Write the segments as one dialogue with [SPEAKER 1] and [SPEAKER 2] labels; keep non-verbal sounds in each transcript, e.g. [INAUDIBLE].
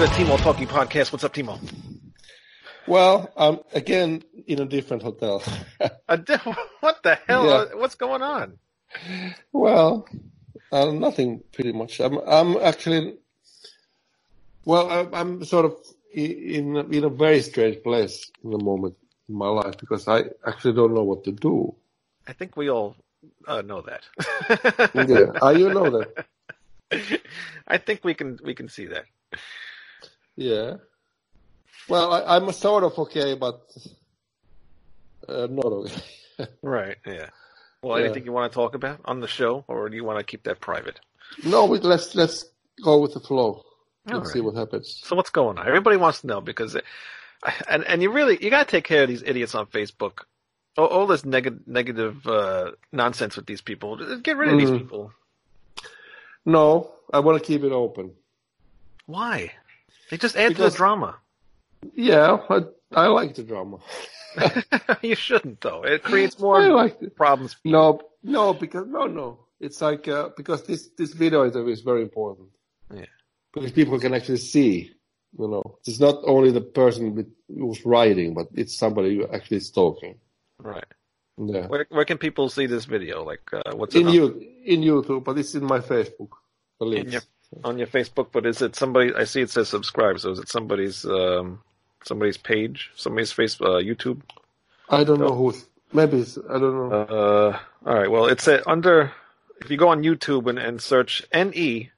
[SPEAKER 1] To the Timo Tolkki Podcast. What's up, Timo?
[SPEAKER 2] Well, I'm again in a different hotel.
[SPEAKER 1] A di- [LAUGHS] what the hell?
[SPEAKER 2] Yeah.
[SPEAKER 1] What's going on?
[SPEAKER 2] well, uh, nothing pretty much. I'm I'm actually well, I'm, I'm sort of in a- in a very strange place in the moment in my life because I actually don't know what to do.
[SPEAKER 1] I think we all uh, know that.
[SPEAKER 2] Yeah, uh, you know that. [LAUGHS]
[SPEAKER 1] I think we can we can see that.
[SPEAKER 2] Yeah. Well, I, I'm sort of okay, but uh, not okay. [LAUGHS]
[SPEAKER 1] Right. Yeah. Well,
[SPEAKER 2] Yeah.
[SPEAKER 1] anything you want to talk about on the show, or do you want to keep that private?
[SPEAKER 2] no, we, let's let's go with the flow.
[SPEAKER 1] All
[SPEAKER 2] Let's see what happens.
[SPEAKER 1] So what's going on? Everybody wants to know because, it, and and you really you got to take care of these idiots on Facebook. All, all this neg- negative uh, nonsense with these people. Get rid of these
[SPEAKER 2] Mhm.
[SPEAKER 1] people.
[SPEAKER 2] No, I want to keep it open.
[SPEAKER 1] Why? They just add to the drama.
[SPEAKER 2] Yeah, I, I like the drama. [LAUGHS] [LAUGHS]
[SPEAKER 1] you shouldn't though. It creates more
[SPEAKER 2] like
[SPEAKER 1] problems.
[SPEAKER 2] No, no, because no, no. It's like uh, because this this video interview is very important.
[SPEAKER 1] Yeah.
[SPEAKER 2] Because people can actually see, you know, it's not only the person with, who's writing, but it's somebody who actually is talking.
[SPEAKER 1] Right.
[SPEAKER 2] Yeah.
[SPEAKER 1] Where where can people see this video? Like uh, what's it
[SPEAKER 2] In you in YouTube, but it's in my Facebook.
[SPEAKER 1] In your on your Facebook? But is it somebody? I see it says subscribe. So is it somebody's um somebody's page? Somebody's face uh, YouTube?
[SPEAKER 2] I don't know who's. Maybe it's, I don't know.
[SPEAKER 1] Uh, all right. Well, it's uh, under. If you go on YouTube and, and search N E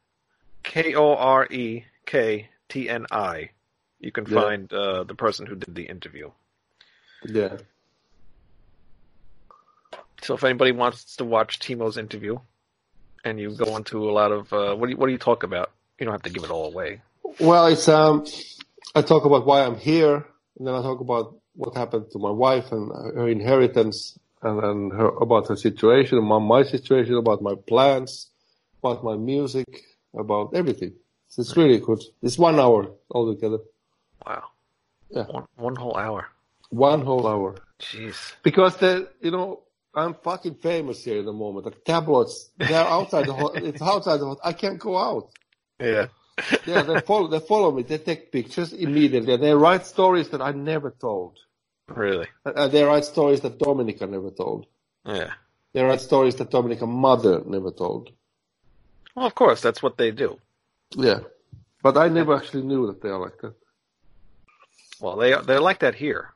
[SPEAKER 1] K O R E K T N I, you can
[SPEAKER 2] Yeah.
[SPEAKER 1] find uh, the person who did the interview.
[SPEAKER 2] yeah.
[SPEAKER 1] So if anybody wants to watch Timo's interview, and you go into a lot of uh, what do you, what do you talk about? You don't have to give it all away.
[SPEAKER 2] Well, it's um, I talk about why I'm here, and then I talk about what happened to my wife and her inheritance, and then her about her situation, about my situation, about my plans, about my music, about everything. So it's really good. It's one hour altogether,
[SPEAKER 1] Wow.
[SPEAKER 2] Yeah.
[SPEAKER 1] One, one whole hour.
[SPEAKER 2] one whole hour.
[SPEAKER 1] Jeez.
[SPEAKER 2] Because the you know I'm fucking famous here in the moment. The tabloids they're outside the ho- it's outside the ho- I can't go out.
[SPEAKER 1] Yeah.
[SPEAKER 2] Yeah, they follow they follow me. They take pictures immediately. They write stories that I never told.
[SPEAKER 1] Really.
[SPEAKER 2] Uh, they write stories that Dominica never told.
[SPEAKER 1] Yeah.
[SPEAKER 2] They write stories that Dominica mother never told.
[SPEAKER 1] Well, of course, that's what they do.
[SPEAKER 2] Yeah. But I never actually knew that they are like that.
[SPEAKER 1] Well, they they're like that here.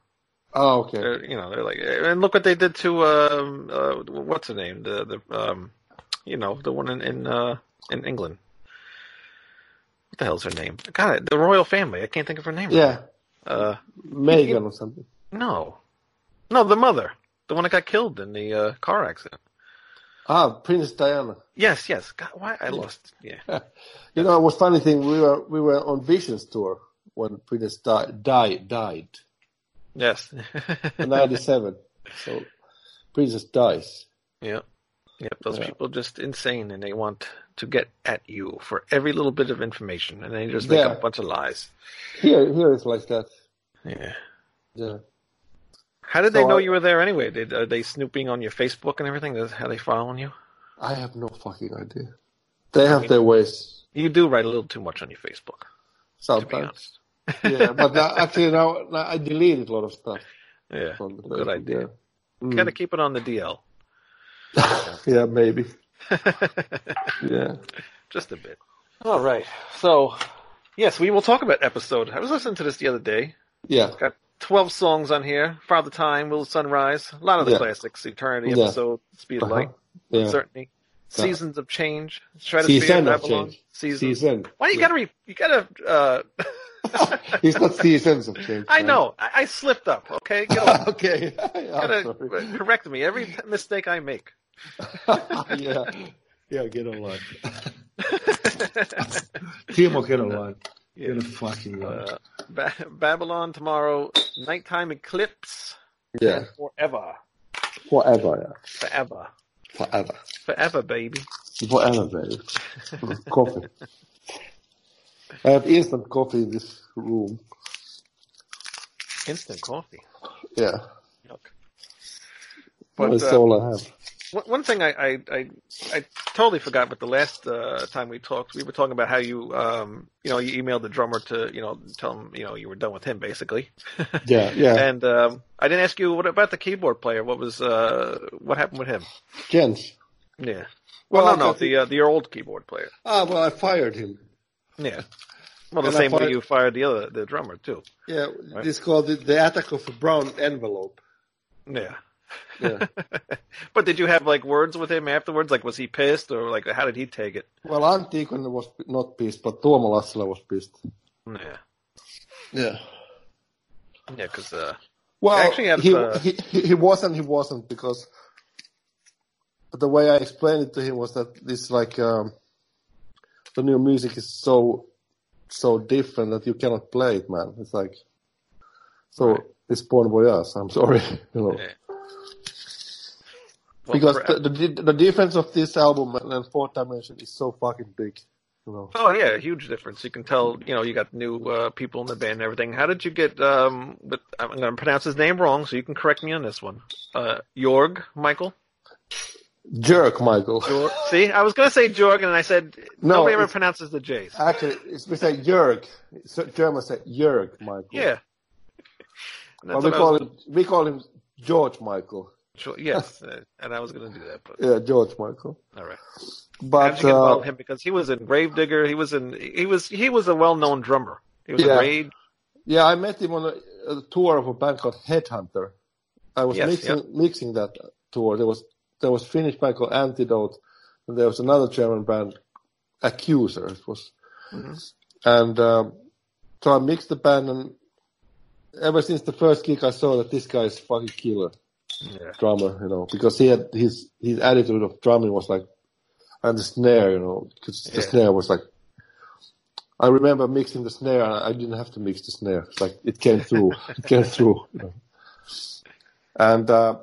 [SPEAKER 2] Oh, okay.
[SPEAKER 1] They're, you know, they're like, and look what they did to um, uh, what's her name? The the um, you know, the one in in uh, in England. What the hell's her name? God, the royal family. I can't think of her name.
[SPEAKER 2] Yeah.
[SPEAKER 1] Uh,
[SPEAKER 2] Megan or something.
[SPEAKER 1] no, no, the mother, the one that got killed in the uh, car accident.
[SPEAKER 2] Ah, Princess Diana.
[SPEAKER 1] Yes, yes. God, why I lost? Yeah. [LAUGHS]
[SPEAKER 2] You know, it was funny thing. We were we were on Visions tour when Princess di- died died
[SPEAKER 1] Yes. [LAUGHS]
[SPEAKER 2] in '97. so Princess dies.
[SPEAKER 1] Yep. Yep. Those
[SPEAKER 2] Yeah.
[SPEAKER 1] people just insane and they want to get at you for every little bit of information and they just make
[SPEAKER 2] Yeah.
[SPEAKER 1] up a bunch of lies.
[SPEAKER 2] Here, here it's like that.
[SPEAKER 1] Yeah.
[SPEAKER 2] Yeah.
[SPEAKER 1] How did they know
[SPEAKER 2] I-
[SPEAKER 1] you were there anyway? Did, are they snooping on your Facebook and everything? Is how they following you?
[SPEAKER 2] I have no fucking idea. They have their ways
[SPEAKER 1] You do write a little too much on your Facebook, to be
[SPEAKER 2] sometimes. Yeah, but now, actually now, now I deleted a lot of stuff.
[SPEAKER 1] Yeah. Good idea.
[SPEAKER 2] Yeah. Mm.
[SPEAKER 1] Gotta keep it on the DL. [LAUGHS]
[SPEAKER 2] yeah, maybe. [LAUGHS] Yeah.
[SPEAKER 1] Just a bit. All right. So, yes, we will talk about episode. I was listening to this the other day.
[SPEAKER 2] Yeah.
[SPEAKER 1] It's got 12 songs on here. Father Time, Will Sunrise, a lot of the
[SPEAKER 2] Yeah.
[SPEAKER 1] classics. Eternity,
[SPEAKER 2] Yeah.
[SPEAKER 1] episode, Speed of
[SPEAKER 2] Uh-huh.
[SPEAKER 1] Light,
[SPEAKER 2] Yeah.
[SPEAKER 1] Certainty.
[SPEAKER 2] Yeah.
[SPEAKER 1] Seasons of Change, Stratosphere,
[SPEAKER 2] Season of change.
[SPEAKER 1] Seasons.
[SPEAKER 2] Season.
[SPEAKER 1] Why you
[SPEAKER 2] Yeah.
[SPEAKER 1] gotta re- you gotta, uh, [LAUGHS] [LAUGHS]
[SPEAKER 2] It's not seasons of change.
[SPEAKER 1] I
[SPEAKER 2] man.
[SPEAKER 1] know, I, I slipped up, okay? Get [LAUGHS] over-
[SPEAKER 2] okay.
[SPEAKER 1] gotta correct me every [LAUGHS] mistake I make.
[SPEAKER 2] yeah. Yeah, get online. Timo, get online. Get a fucking line.
[SPEAKER 1] Uh, ba- Babylon tomorrow, nighttime eclipse,
[SPEAKER 2] yeah.
[SPEAKER 1] forever,
[SPEAKER 2] Forever,
[SPEAKER 1] forever,
[SPEAKER 2] yeah. Forever.
[SPEAKER 1] forever, baby.
[SPEAKER 2] Forever, baby. coffee. I have instant coffee in this room.
[SPEAKER 1] Instant coffee.
[SPEAKER 2] Yeah.
[SPEAKER 1] Yuck.
[SPEAKER 2] But that's
[SPEAKER 1] uh,
[SPEAKER 2] all I have.
[SPEAKER 1] one thing I, I, I, I totally forgot, but the last uh, time we talked, we were talking about how you, um, you know, you emailed the drummer to, you know, tell him, you know, you were done with him, basically. [LAUGHS]
[SPEAKER 2] Yeah, yeah.
[SPEAKER 1] And um, I didn't ask you what about the keyboard player. What was, uh, what happened with him?
[SPEAKER 2] Jens.
[SPEAKER 1] Yeah. Well,
[SPEAKER 2] Well,
[SPEAKER 1] no, no, the uh, the old keyboard player.
[SPEAKER 2] Ah, well, I fired him.
[SPEAKER 1] Yeah. Well, the
[SPEAKER 2] And I
[SPEAKER 1] same way you fired the other, the drummer too.
[SPEAKER 2] Yeah,
[SPEAKER 1] Right.
[SPEAKER 2] this called the, the attack of a brown envelope.
[SPEAKER 1] Yeah.
[SPEAKER 2] Yeah. [LAUGHS]
[SPEAKER 1] but did you have like words with him afterwards? Like, was he pissed or like, how did he take it?
[SPEAKER 2] well, Antti Ikonen was not pissed, but Tuomo Lassila was pissed.
[SPEAKER 1] Yeah.
[SPEAKER 2] Yeah.
[SPEAKER 1] Yeah, because uh,
[SPEAKER 2] Well,
[SPEAKER 1] actually have,
[SPEAKER 2] he,
[SPEAKER 1] uh,
[SPEAKER 2] he he he wasn't. He wasn't because the way I explained it to him was that this like um, the new music is so so different that you cannot play it, man. It's like so
[SPEAKER 1] Right.
[SPEAKER 2] it's Bon Voyage. I'm sorry, [LAUGHS] you know.
[SPEAKER 1] yeah. Well,
[SPEAKER 2] because
[SPEAKER 1] for-
[SPEAKER 2] the, the the difference of this album and, and Fourth Dimension is so fucking big, you know.
[SPEAKER 1] Oh yeah, huge difference. You can tell, you know, you got new uh, people in the band and everything. How did you get? Um, but I'm going to pronounce his name wrong, so you can correct me on this one. Uh, Jorg Michael.
[SPEAKER 2] Jerk, Michael.
[SPEAKER 1] Jorg. See, I was going to say Jorg, and I said
[SPEAKER 2] No,
[SPEAKER 1] nobody ever pronounces the J's.
[SPEAKER 2] Actually, it's we say Jörg. So Germans say Jörg, Michael.
[SPEAKER 1] Yeah. That's
[SPEAKER 2] we call
[SPEAKER 1] was-
[SPEAKER 2] him we call him George Michael.
[SPEAKER 1] sure, yes, [LAUGHS] uh, and I was going to do that, but
[SPEAKER 2] Yeah, George Michael.
[SPEAKER 1] all right.
[SPEAKER 2] But
[SPEAKER 1] you get
[SPEAKER 2] uh,
[SPEAKER 1] him? Because he was in Gravedigger. He was in. He was. He was a well-known drummer. He was
[SPEAKER 2] Yeah.
[SPEAKER 1] Rage.
[SPEAKER 2] yeah, I met him on a, a tour of a band called Headhunter. I was
[SPEAKER 1] Yes,
[SPEAKER 2] mixing mixing that tour. There was there was Finnish band called Antidote, and there was another German band, Accuser. It was,
[SPEAKER 1] Mhm.
[SPEAKER 2] and um, so I mixed the band, and ever since the first gig, I saw that this guy is fucking killer.
[SPEAKER 1] Yeah.
[SPEAKER 2] drummer, you know, because he had his his attitude of drumming was like, and the snare, you know, because the
[SPEAKER 1] Yeah.
[SPEAKER 2] snare was like. I remember mixing the snare. and I didn't have to mix the snare. It's like it came through. it came through. You know. [LAUGHS] And uh,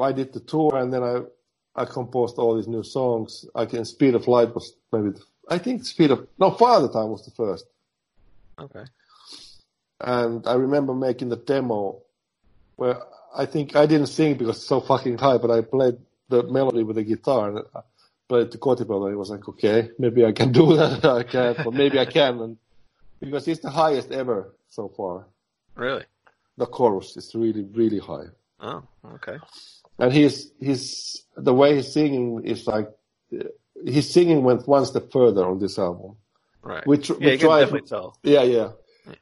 [SPEAKER 2] I did the tour, and then I I composed all these new songs. I can Speed of Light was maybe the, I think Speed of no Father Time was the first.
[SPEAKER 1] Okay.
[SPEAKER 2] And I remember making the demo where I think I didn't sing because it's so fucking high, but I played the melody with the guitar and I played the Kotipelto and it was like, okay, maybe I can [LAUGHS] do that. I can't, but maybe I can. And because it's the highest ever so far.
[SPEAKER 1] Really?
[SPEAKER 2] The chorus is really, really high.
[SPEAKER 1] Oh, okay.
[SPEAKER 2] And he's, he's, the way he's singing is like, his singing went one step further on this album.
[SPEAKER 1] Right.
[SPEAKER 2] We, tr-
[SPEAKER 1] yeah,
[SPEAKER 2] we
[SPEAKER 1] you can
[SPEAKER 2] tried,
[SPEAKER 1] definitely tell.
[SPEAKER 2] Yeah, yeah.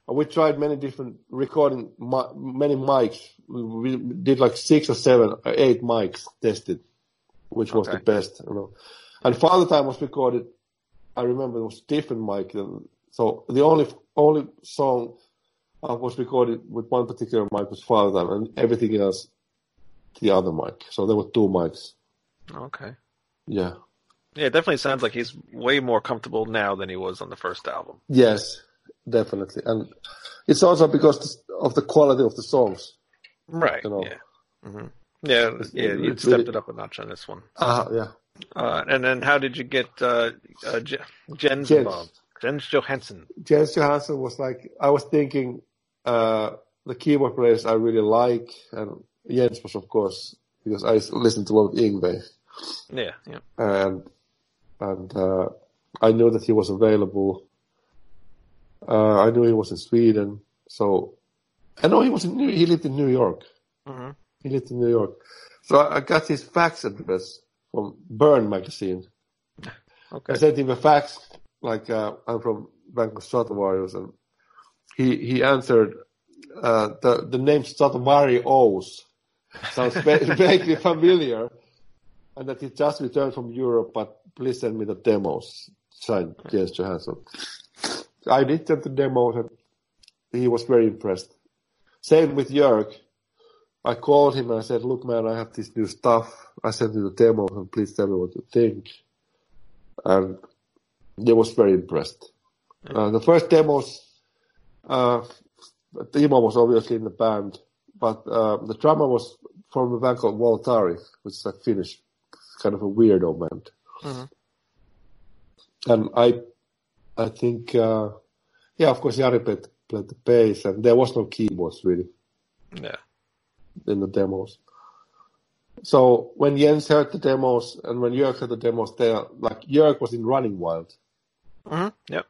[SPEAKER 2] We tried many different recording, mi- many mics. We did like six or seven or eight mics tested, which was
[SPEAKER 1] Okay.
[SPEAKER 2] the best, you know. And Father Time was recorded. I remember it was different mic. than- So the only only song uh, was recorded with one particular mic was Father Time, and everything else the other mic. So there were two mics.
[SPEAKER 1] Okay.
[SPEAKER 2] Yeah.
[SPEAKER 1] Yeah, it definitely sounds like he's way more comfortable now than he was on the first album.
[SPEAKER 2] Yes, definitely. And it's also because of the quality of the songs.
[SPEAKER 1] Right.
[SPEAKER 2] You know.
[SPEAKER 1] Yeah. hmm Yeah, yeah, you
[SPEAKER 2] it's
[SPEAKER 1] stepped
[SPEAKER 2] really-
[SPEAKER 1] it up a notch on this one.
[SPEAKER 2] Ah, yeah.
[SPEAKER 1] Uh, and then how did you get uh, uh, J- Jens
[SPEAKER 2] Jens.
[SPEAKER 1] involved? Jens Johansson.
[SPEAKER 2] Jens Johansson was like, I was thinking, uh, the keyboard players I really like, and Jens was of course, because I listened to a lot of Yngwie,
[SPEAKER 1] Yeah, yeah.
[SPEAKER 2] and, and, uh, I knew that he was available. Uh, I knew he was in Sweden, so, I know he was in New, he lived in New York.
[SPEAKER 1] hmm
[SPEAKER 2] He lived in New York. So I I got his fax address from Burn magazine.
[SPEAKER 1] Okay.
[SPEAKER 2] I sent him a fax, like uh, I'm from Bank of Stratovarius, and he he answered uh, the the name Stratovarius sounds [LAUGHS] vaguely familiar, and that he just returned from Europe, but please send me the demos. Signed Jens Johansson. I did send the demos, and he was very impressed. Same with Jörg. I called him and I said, "Look, man, I have this new stuff. I sent you the demo, and please tell me what you think." and he was very impressed. Uh, the first demos, uh, Timo was obviously in the band, but uh, the drummer was from a band called Voltari, which is like Finnish, kind of a weirdo band.
[SPEAKER 1] Mhm.
[SPEAKER 2] And I, I think, uh, yeah, of course, Jari played, played the bass, and there was no keyboards really
[SPEAKER 1] Yeah.
[SPEAKER 2] in the demos. So when Jens heard the demos and when Jörg heard the demos, they like Jörg was in Running Wild.
[SPEAKER 1] hmm Yep.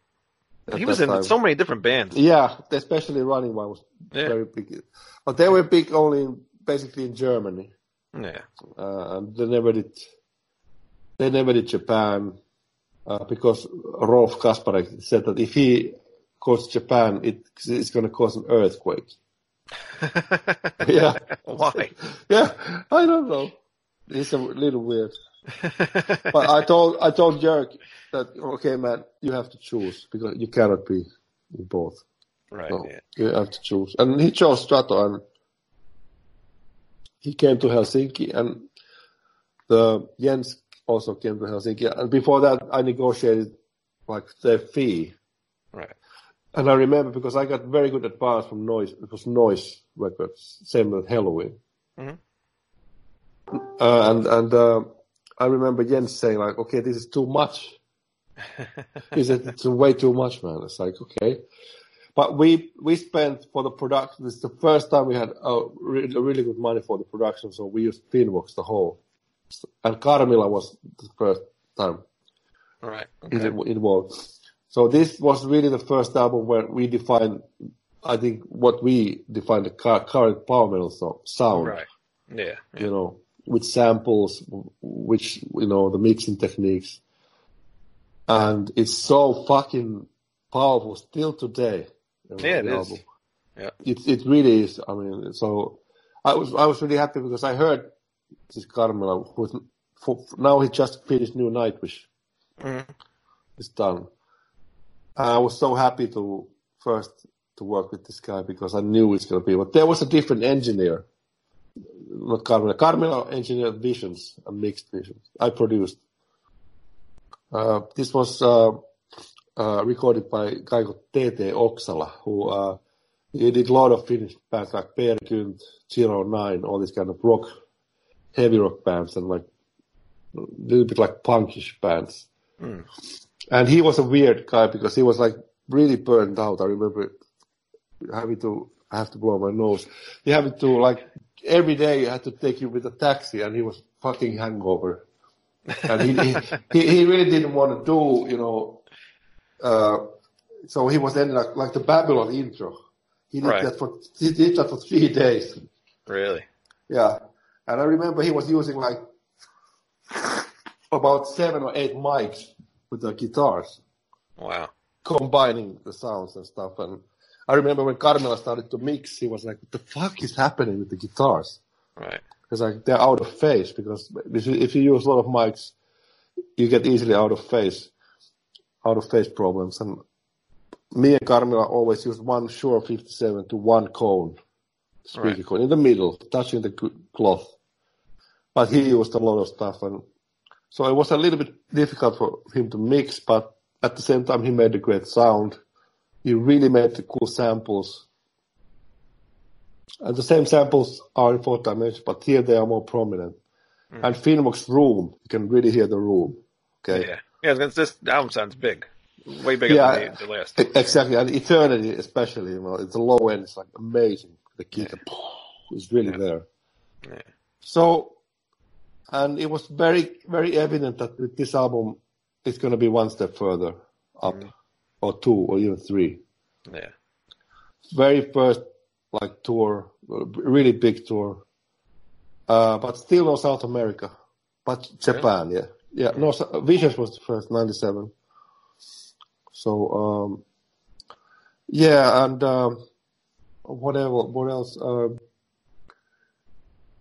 [SPEAKER 1] He was in
[SPEAKER 2] time.
[SPEAKER 1] so many different bands.
[SPEAKER 2] Yeah, especially Running Wild was
[SPEAKER 1] Yeah.
[SPEAKER 2] very big. But they were big only in, basically in Germany,
[SPEAKER 1] Yeah.
[SPEAKER 2] uh, and they never did. They never did Japan uh, because Rolf Kasparek said that if he goes to Japan, it, it's going to cause an earthquake. [LAUGHS] Yeah.
[SPEAKER 1] Why? [LAUGHS]
[SPEAKER 2] Yeah, I don't know. It's a little weird. [LAUGHS] But I told I told Jörg that okay, man, you have to choose because you cannot be in both.
[SPEAKER 1] right.
[SPEAKER 2] No,
[SPEAKER 1] Yeah.
[SPEAKER 2] you have to choose. And he chose Strato and he came to Helsinki and the Jens also came to Helsinki. And before that, I negotiated like their fee.
[SPEAKER 1] Right.
[SPEAKER 2] And I remember because I got very good advice from Noise. It was Noise Records, same with Helloween.
[SPEAKER 1] Mhm.
[SPEAKER 2] Uh, and and uh, I remember Jens saying like, "Okay, this is too much." he said, "It's way too much, man." It's like, okay, but we we spent for the production. This is the first time we had a really, really good money for the production, so we used Finnvox the whole. And Karmila was the first time
[SPEAKER 1] Right.
[SPEAKER 2] in-
[SPEAKER 1] Okay.
[SPEAKER 2] involved. So this was really the first album where we defined, I think, what we defined the current power metal sound.
[SPEAKER 1] Right. Yeah.
[SPEAKER 2] You know, with samples, which you know the mixing techniques, and it's so fucking powerful still today.
[SPEAKER 1] Yeah, it is. Yeah.
[SPEAKER 2] It it really is. I mean, so I was I was really happy because I heard this Karmila for, now he just finished new Nightwish.
[SPEAKER 1] Mhm.
[SPEAKER 2] It's done. I was so happy to first to work with this guy because I knew it's gonna be. But there was a different engineer, not Karmila. Karmila engineered visions and mixed visions. I produced. Uh, this was uh, uh, recorded by a guy called TT Oksala, who uh, he did a lot of Finnish bands like Peer Günt, Zero Nine, all these kind of rock, heavy rock bands, and like a little bit like punkish bands.
[SPEAKER 1] Mm.
[SPEAKER 2] And he was a weird guy because he was like really burned out. I remember having to I have to blow my nose. He having to like every day I had to take him with a taxi, and he was fucking hangover. And he he, he, really didn't want to do you know. Uh, so he was then like like the Babylon intro. He did
[SPEAKER 1] Right.
[SPEAKER 2] that for he did that for three days.
[SPEAKER 1] Really.
[SPEAKER 2] Yeah. And I remember he was using like about seven or eight mics with the guitars,
[SPEAKER 1] Wow.
[SPEAKER 2] combining the sounds and stuff. And I remember when Karmila started to mix, he was like, what the fuck is happening with the guitars?
[SPEAKER 1] Right.
[SPEAKER 2] Because like they're out of phase because if you, use a lot of mics, you get easily out of phase, out of phase problems. And me and Karmila always used one Shure 57 to one cone, speaker
[SPEAKER 1] Right.
[SPEAKER 2] cone in the middle, touching the cloth. But he used a lot of stuff and so it was a little bit difficult for him to mix, but at the same time he made a great sound. He really made the cool samples. And the same samples are in fourth dimension, but here they are more prominent. And Finnvox Room, you can really hear the room. Okay.
[SPEAKER 1] Yeah. Yeah. This, this album sounds big. Way bigger
[SPEAKER 2] Yeah.
[SPEAKER 1] than the, the last.
[SPEAKER 2] Exactly, and Eternity especially, you know, it's a low end, it's like amazing. The kick is really
[SPEAKER 1] Yeah.
[SPEAKER 2] there.
[SPEAKER 1] Yeah.
[SPEAKER 2] So, and it was very, very evident that with this album, it's going to be one step further up,
[SPEAKER 1] Mm.
[SPEAKER 2] Or two, or even three.
[SPEAKER 1] Yeah.
[SPEAKER 2] Very first, like tour, really big tour, uh, but still no South America, but Japan, yeah, yeah. No, so- Visions was the first, '97. So, um, yeah, and um, whatever, what else? Um,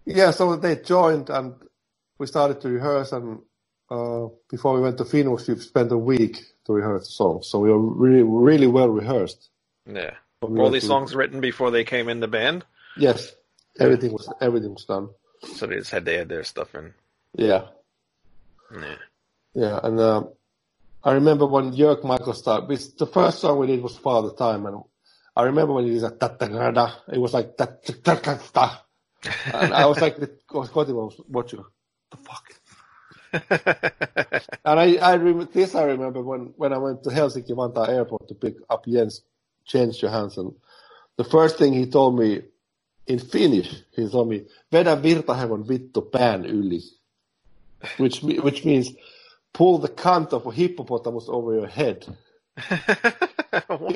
[SPEAKER 2] yeah, so they joined and we started to rehearse and uh, before we went to Finnvox, we spent a week to rehearse the songs. So we were really, really well rehearsed.
[SPEAKER 1] Yeah.
[SPEAKER 2] We
[SPEAKER 1] all these
[SPEAKER 2] to-
[SPEAKER 1] songs written before they came in the band?
[SPEAKER 2] Yes, everything was everything was done.
[SPEAKER 1] So they just had to add their stuff in.
[SPEAKER 2] Yeah,
[SPEAKER 1] Yeah.
[SPEAKER 2] yeah, and um, I remember when Jörg Michael started. Which the first song we did was Father Time, and I remember when he did that. "Ta- ta- ta- da," It was like ta- ta- ta- ta. and I was like, Scotty was watching. The fuck. [LAUGHS] And I, I rem- this I remember when, when I went to Helsinki Vantaa airport to pick up Jens, Jens Johansson. The first thing he told me in Finnish, he told me, vedä virtahevon vittu pään yli. Which, which means pull the cunt of a hippopotamus over your head. [LAUGHS]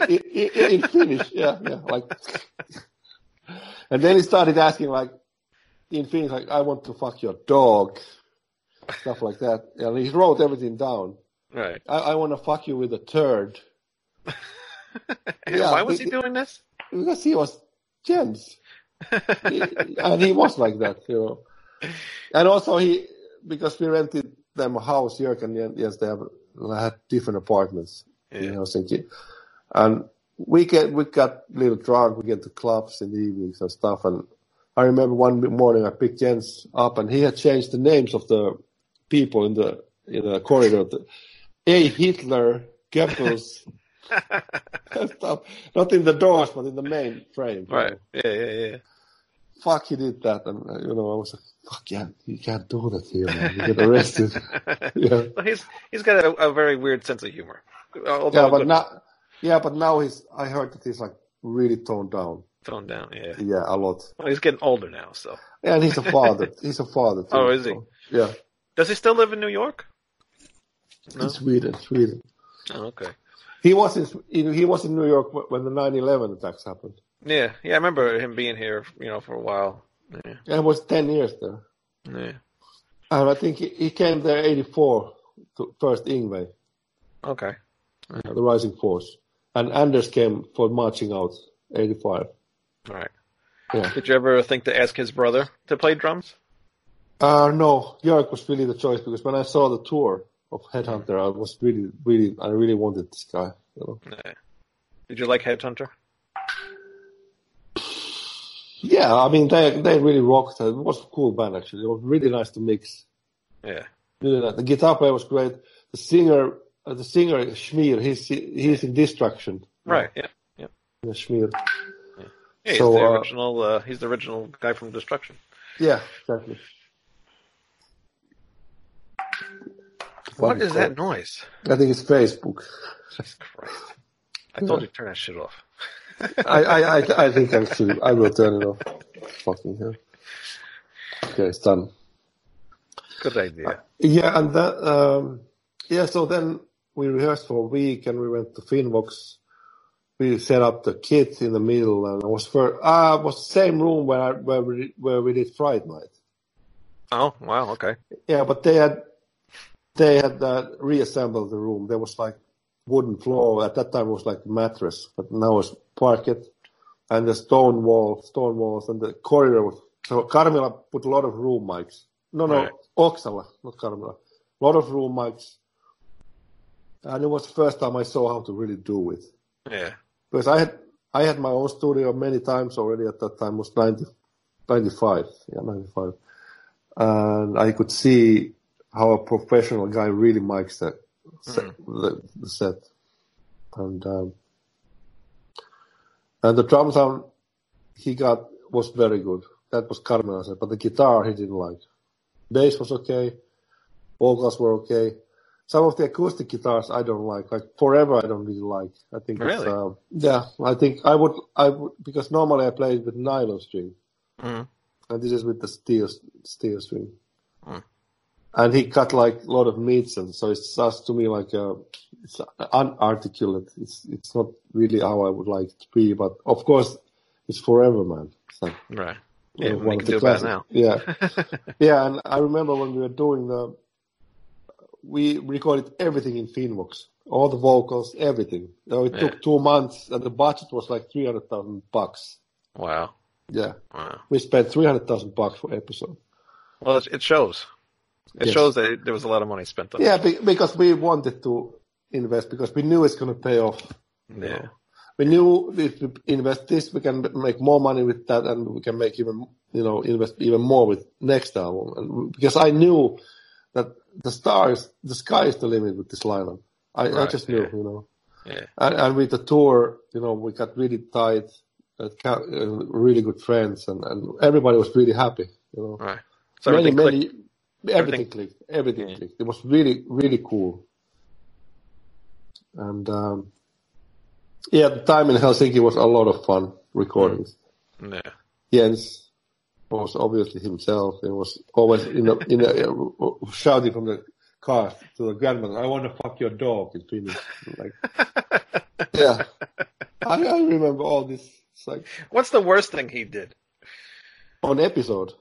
[SPEAKER 2] in, in, in Finnish, yeah, yeah, like. And then he started asking, like, in Finnish, like, I want to fuck your dog, stuff like that. And he wrote everything down.
[SPEAKER 1] Right.
[SPEAKER 2] I, I want to fuck you with a turd [LAUGHS] Yeah,
[SPEAKER 1] Why was he
[SPEAKER 2] the-
[SPEAKER 1] doing this?
[SPEAKER 2] because he was Jens, He- and he was like that, you know. And also he, because we rented them a house, Jörg and yes, they have had different apartments
[SPEAKER 1] yeah. in.
[SPEAKER 2] Helsinki, and we get we got a little drunk. We get to clubs in the evenings and stuff. And I remember one morning I picked Jens up, and he had changed the names of the people in the in the corridor. The, A. Hitler, Goebbels, [LAUGHS] stuff. Not in the doors, but in the main frame. you
[SPEAKER 1] Right.
[SPEAKER 2] know.
[SPEAKER 1] Yeah, yeah, yeah.
[SPEAKER 2] Fuck, he did that, and uh, you know I was like, fuck yeah, you can't do that here, man. You get arrested. [LAUGHS] yeah.
[SPEAKER 1] Well, he's he's got a, a very weird sense of humor. Although
[SPEAKER 2] Yeah, but now, yeah, but now he's. I heard that he's like really toned down.
[SPEAKER 1] toned down. Yeah.
[SPEAKER 2] Yeah, a lot.
[SPEAKER 1] Well, he's getting older now, so.
[SPEAKER 2] Yeah, And he's a father. [LAUGHS] he's a father. Too,
[SPEAKER 1] Oh, is he?
[SPEAKER 2] so, yeah,
[SPEAKER 1] Does he still live in New York? No?
[SPEAKER 2] in Sweden, Sweden.
[SPEAKER 1] Oh, okay.
[SPEAKER 2] He was in he was in New York when the 9/11 attacks happened.
[SPEAKER 1] Yeah, yeah. I remember him being here, you know, for a while. Yeah,
[SPEAKER 2] And it was 10 years there.
[SPEAKER 1] yeah.
[SPEAKER 2] And I think he, he came there 84 to first Yngwie,
[SPEAKER 1] Okay.
[SPEAKER 2] the Rising Force, and Anders came for marching out 85.
[SPEAKER 1] All right.
[SPEAKER 2] Yeah.
[SPEAKER 1] Did you ever think to ask his brother to play drums?
[SPEAKER 2] Uh, no, Jörg was really the choice because when I saw the tour of Headhunter, I was really, really, I really wanted this guy. You know?
[SPEAKER 1] Yeah. Did you like Headhunter?
[SPEAKER 2] Yeah, I mean they they really rocked. It was a cool band actually. It was really nice to mix.
[SPEAKER 1] Yeah.
[SPEAKER 2] Really nice. The guitar player was great. The singer, uh, the singer Schmier, he's he's in Destruction.
[SPEAKER 1] Right. Yeah.
[SPEAKER 2] Yeah, Schmier.
[SPEAKER 1] Yeah, he's
[SPEAKER 2] So,
[SPEAKER 1] the
[SPEAKER 2] uh,
[SPEAKER 1] original. Uh, he's the original guy from Destruction.
[SPEAKER 2] Yeah, exactly.
[SPEAKER 1] What is that noise?
[SPEAKER 2] I think it's Facebook.
[SPEAKER 1] Jesus Christ! I told you to turn that shit off. [LAUGHS]
[SPEAKER 2] I, I, I, I think I should, I will turn it off. Fucking hell. Okay, it's done.
[SPEAKER 1] Good idea.
[SPEAKER 2] Yeah, and that, um, yeah, so then we rehearsed for a week and we went to Finnvox. We set up the kit in the middle and it was for, ah, it was the same room where I, where we, where we did Friday Night.
[SPEAKER 1] Oh wow. Okay.
[SPEAKER 2] Yeah, but they had, they had uh, reassembled the room. There was like wooden floor. At that time it was like mattress, but now it's parquet and the stone wall, stone walls and the corridor was, so Karmila put a lot of room mics. No, no,
[SPEAKER 1] Right.
[SPEAKER 2] Oksala, not Karmila. A lot of room mics. And it was the first time I saw how to really do it.
[SPEAKER 1] Yeah.
[SPEAKER 2] Because I had, I had my own studio many times already at that time, it was 90, 95, yeah, 95. And I could see how a professional guy really mics that set, the, the set. And, um, and the drum sound he got was very good. That was Karmila said, but the guitar he didn't like. Bass was okay. Vocals were okay. Some of the acoustic guitars I don't like. Like Forever I don't really like. I think it's,
[SPEAKER 1] Really?
[SPEAKER 2] um, yeah, I think I would, I would, because normally I play it with nylon string.
[SPEAKER 1] Mhm.
[SPEAKER 2] And this is with the steel, steel string.
[SPEAKER 1] Hmm.
[SPEAKER 2] And he cut like a lot of meats and so it sounds to me like a, it's unarticulate. It's, it's not really how I would like it to be, but of course it's forever, man. It's like
[SPEAKER 1] Right. Yeah.
[SPEAKER 2] uh,
[SPEAKER 1] we
[SPEAKER 2] one
[SPEAKER 1] can
[SPEAKER 2] of the
[SPEAKER 1] do about it
[SPEAKER 2] classics.
[SPEAKER 1] now.
[SPEAKER 2] Yeah. [LAUGHS] Yeah, and I remember when we were doing the, we recorded everything in Finnvox, all the vocals, everything. So it
[SPEAKER 1] Yeah.
[SPEAKER 2] took two months, and the budget was like three hundred thousand bucks.
[SPEAKER 1] Wow.
[SPEAKER 2] Yeah,
[SPEAKER 1] Wow.
[SPEAKER 2] we spent three hundred thousand bucks for episode.
[SPEAKER 1] Well, it shows. It
[SPEAKER 2] Yes.
[SPEAKER 1] shows that there was a lot of money spent on
[SPEAKER 2] Yeah, be, because we wanted to invest because we knew it's going to pay off.
[SPEAKER 1] it. Yeah.
[SPEAKER 2] We knew if we invest this, we can make more money with that, and we can make even, you know, invest even more with next album. And because I knew that the stars, the sky is the limit with this lineup. I, I just knew,
[SPEAKER 1] yeah.
[SPEAKER 2] you know.
[SPEAKER 1] Yeah.
[SPEAKER 2] And, and with the tour, you know, we got really tight, uh, uh, really good friends, and, and everybody was really happy, you know.
[SPEAKER 1] Right. So
[SPEAKER 2] many, many. Everything,
[SPEAKER 1] Everything-
[SPEAKER 2] clicked. Everything
[SPEAKER 1] Yeah.
[SPEAKER 2] clicked. It was really, really cool. And um, yeah, the time in Helsinki was a lot of fun recordings.
[SPEAKER 1] Yeah.
[SPEAKER 2] Jens was obviously himself. He was always in a, in a, uh, shouting from the car to the grandmother, "I want to fuck your dog." In Finnish, like, [LAUGHS] yeah. I, I remember all this. It's like
[SPEAKER 1] What's the worst thing he did?
[SPEAKER 2] on episode.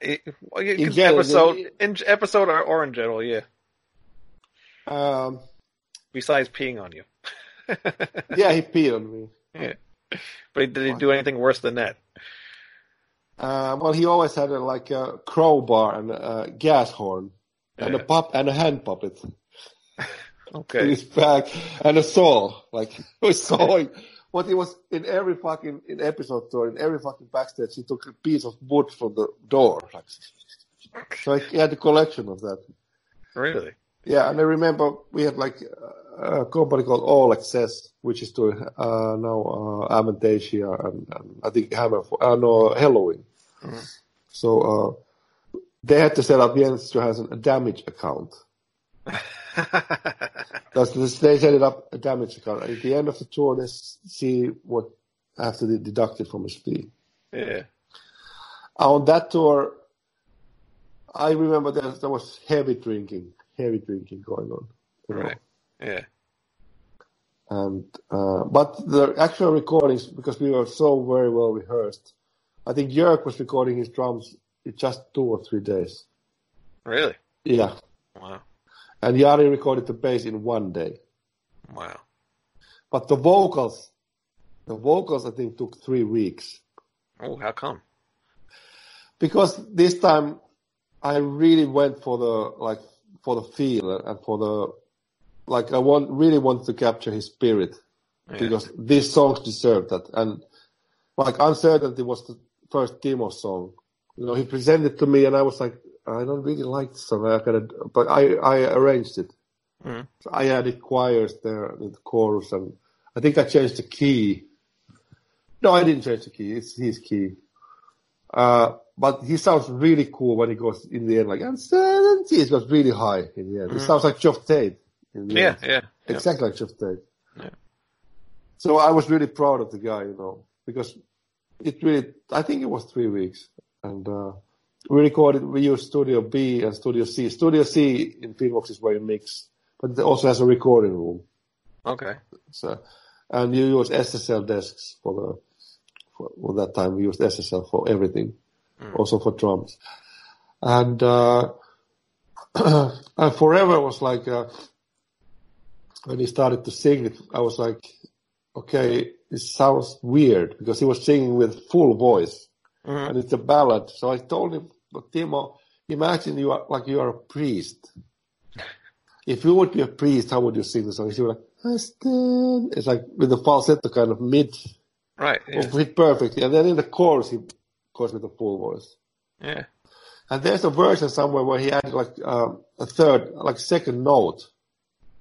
[SPEAKER 1] It-
[SPEAKER 2] In general,
[SPEAKER 1] episode,
[SPEAKER 2] the-
[SPEAKER 1] in episode or, or in general, yeah.
[SPEAKER 2] Um,
[SPEAKER 1] Besides peeing on you. [LAUGHS]
[SPEAKER 2] yeah, he peed on me.
[SPEAKER 1] Yeah. But did he do anything worse than that?
[SPEAKER 2] Uh, well, he always had a, like a crowbar and a gas horn and a pop and a hand puppet [LAUGHS] in
[SPEAKER 1] Okay.
[SPEAKER 2] his back and a saw. Like [LAUGHS] was sawing. What he was in every fucking in episode tour in every fucking backstage, he took a piece of wood from the door. Like, so he had a collection of that.
[SPEAKER 1] Really?
[SPEAKER 2] Yeah, and I remember we had like a company called All Access, which is doing uh, now uh, Avantasia and, and I think HammerFall uh, no Helloween. So uh, they had to set up Jens Johansson a damage account. [LAUGHS] That's this, they set it up a damage account. At the end of the tour, let's see what after be deducted from his fee.
[SPEAKER 1] yeah.
[SPEAKER 2] On that tour, I remember there, there was heavy drinking, heavy drinking going on. know.
[SPEAKER 1] Right. Yeah.
[SPEAKER 2] And uh, but the actual recordings, because we were so very well rehearsed, I think Jörg was recording his drums in just two or three days.
[SPEAKER 1] Really?
[SPEAKER 2] Yeah,
[SPEAKER 1] Wow.
[SPEAKER 2] And Jari recorded the bass in one day.
[SPEAKER 1] Wow.
[SPEAKER 2] But the vocals, the vocals, I think took three weeks
[SPEAKER 1] Oh, how come?
[SPEAKER 2] because this time I really went for the like for the feel and for the like I want really want to capture his spirit
[SPEAKER 1] Yeah.
[SPEAKER 2] because these songs deserve that. And like Uncertainty was the first demo song. You know, he presented to me and I was like, I don't really like this song. I gotta, but I, I arranged it. So I added choirs there in the chorus and I think I changed the key. No, I didn't change the key. It's his key. Uh, but he sounds really cool when he goes in the end, like, Uncertainty. It goes really high in the end. It sounds like Geoff Tate.
[SPEAKER 1] Yeah, yeah. yeah.
[SPEAKER 2] Exactly like Geoff Tate.
[SPEAKER 1] Yeah.
[SPEAKER 2] So I was really proud of the guy, you know, because it really, I think it was three weeks. And, uh, we recorded, we used Studio B and Studio C. Studio C in Finnvox is where you mix, but it also has a recording room.
[SPEAKER 1] Okay.
[SPEAKER 2] So, and you use SSL desks for the, for, for that time we used SSL for everything, also for drums. And, uh, [CLEARS THROAT] and Forever was like, uh, when he started to sing it, I was like, okay, it sounds weird because he was singing with full voice
[SPEAKER 1] Mhm.
[SPEAKER 2] and it's a ballad. So I told him, but Timo, imagine you are like you are a priest. [LAUGHS] If you would be a priest, how would you sing the song? He was like, I stand. It's like with the falsetto kind of mid,
[SPEAKER 1] Right. Yeah.
[SPEAKER 2] fit perfectly. And then in the chorus, he goes with the full voice.
[SPEAKER 1] yeah.
[SPEAKER 2] And there's a version somewhere where he added like um, a third, like second note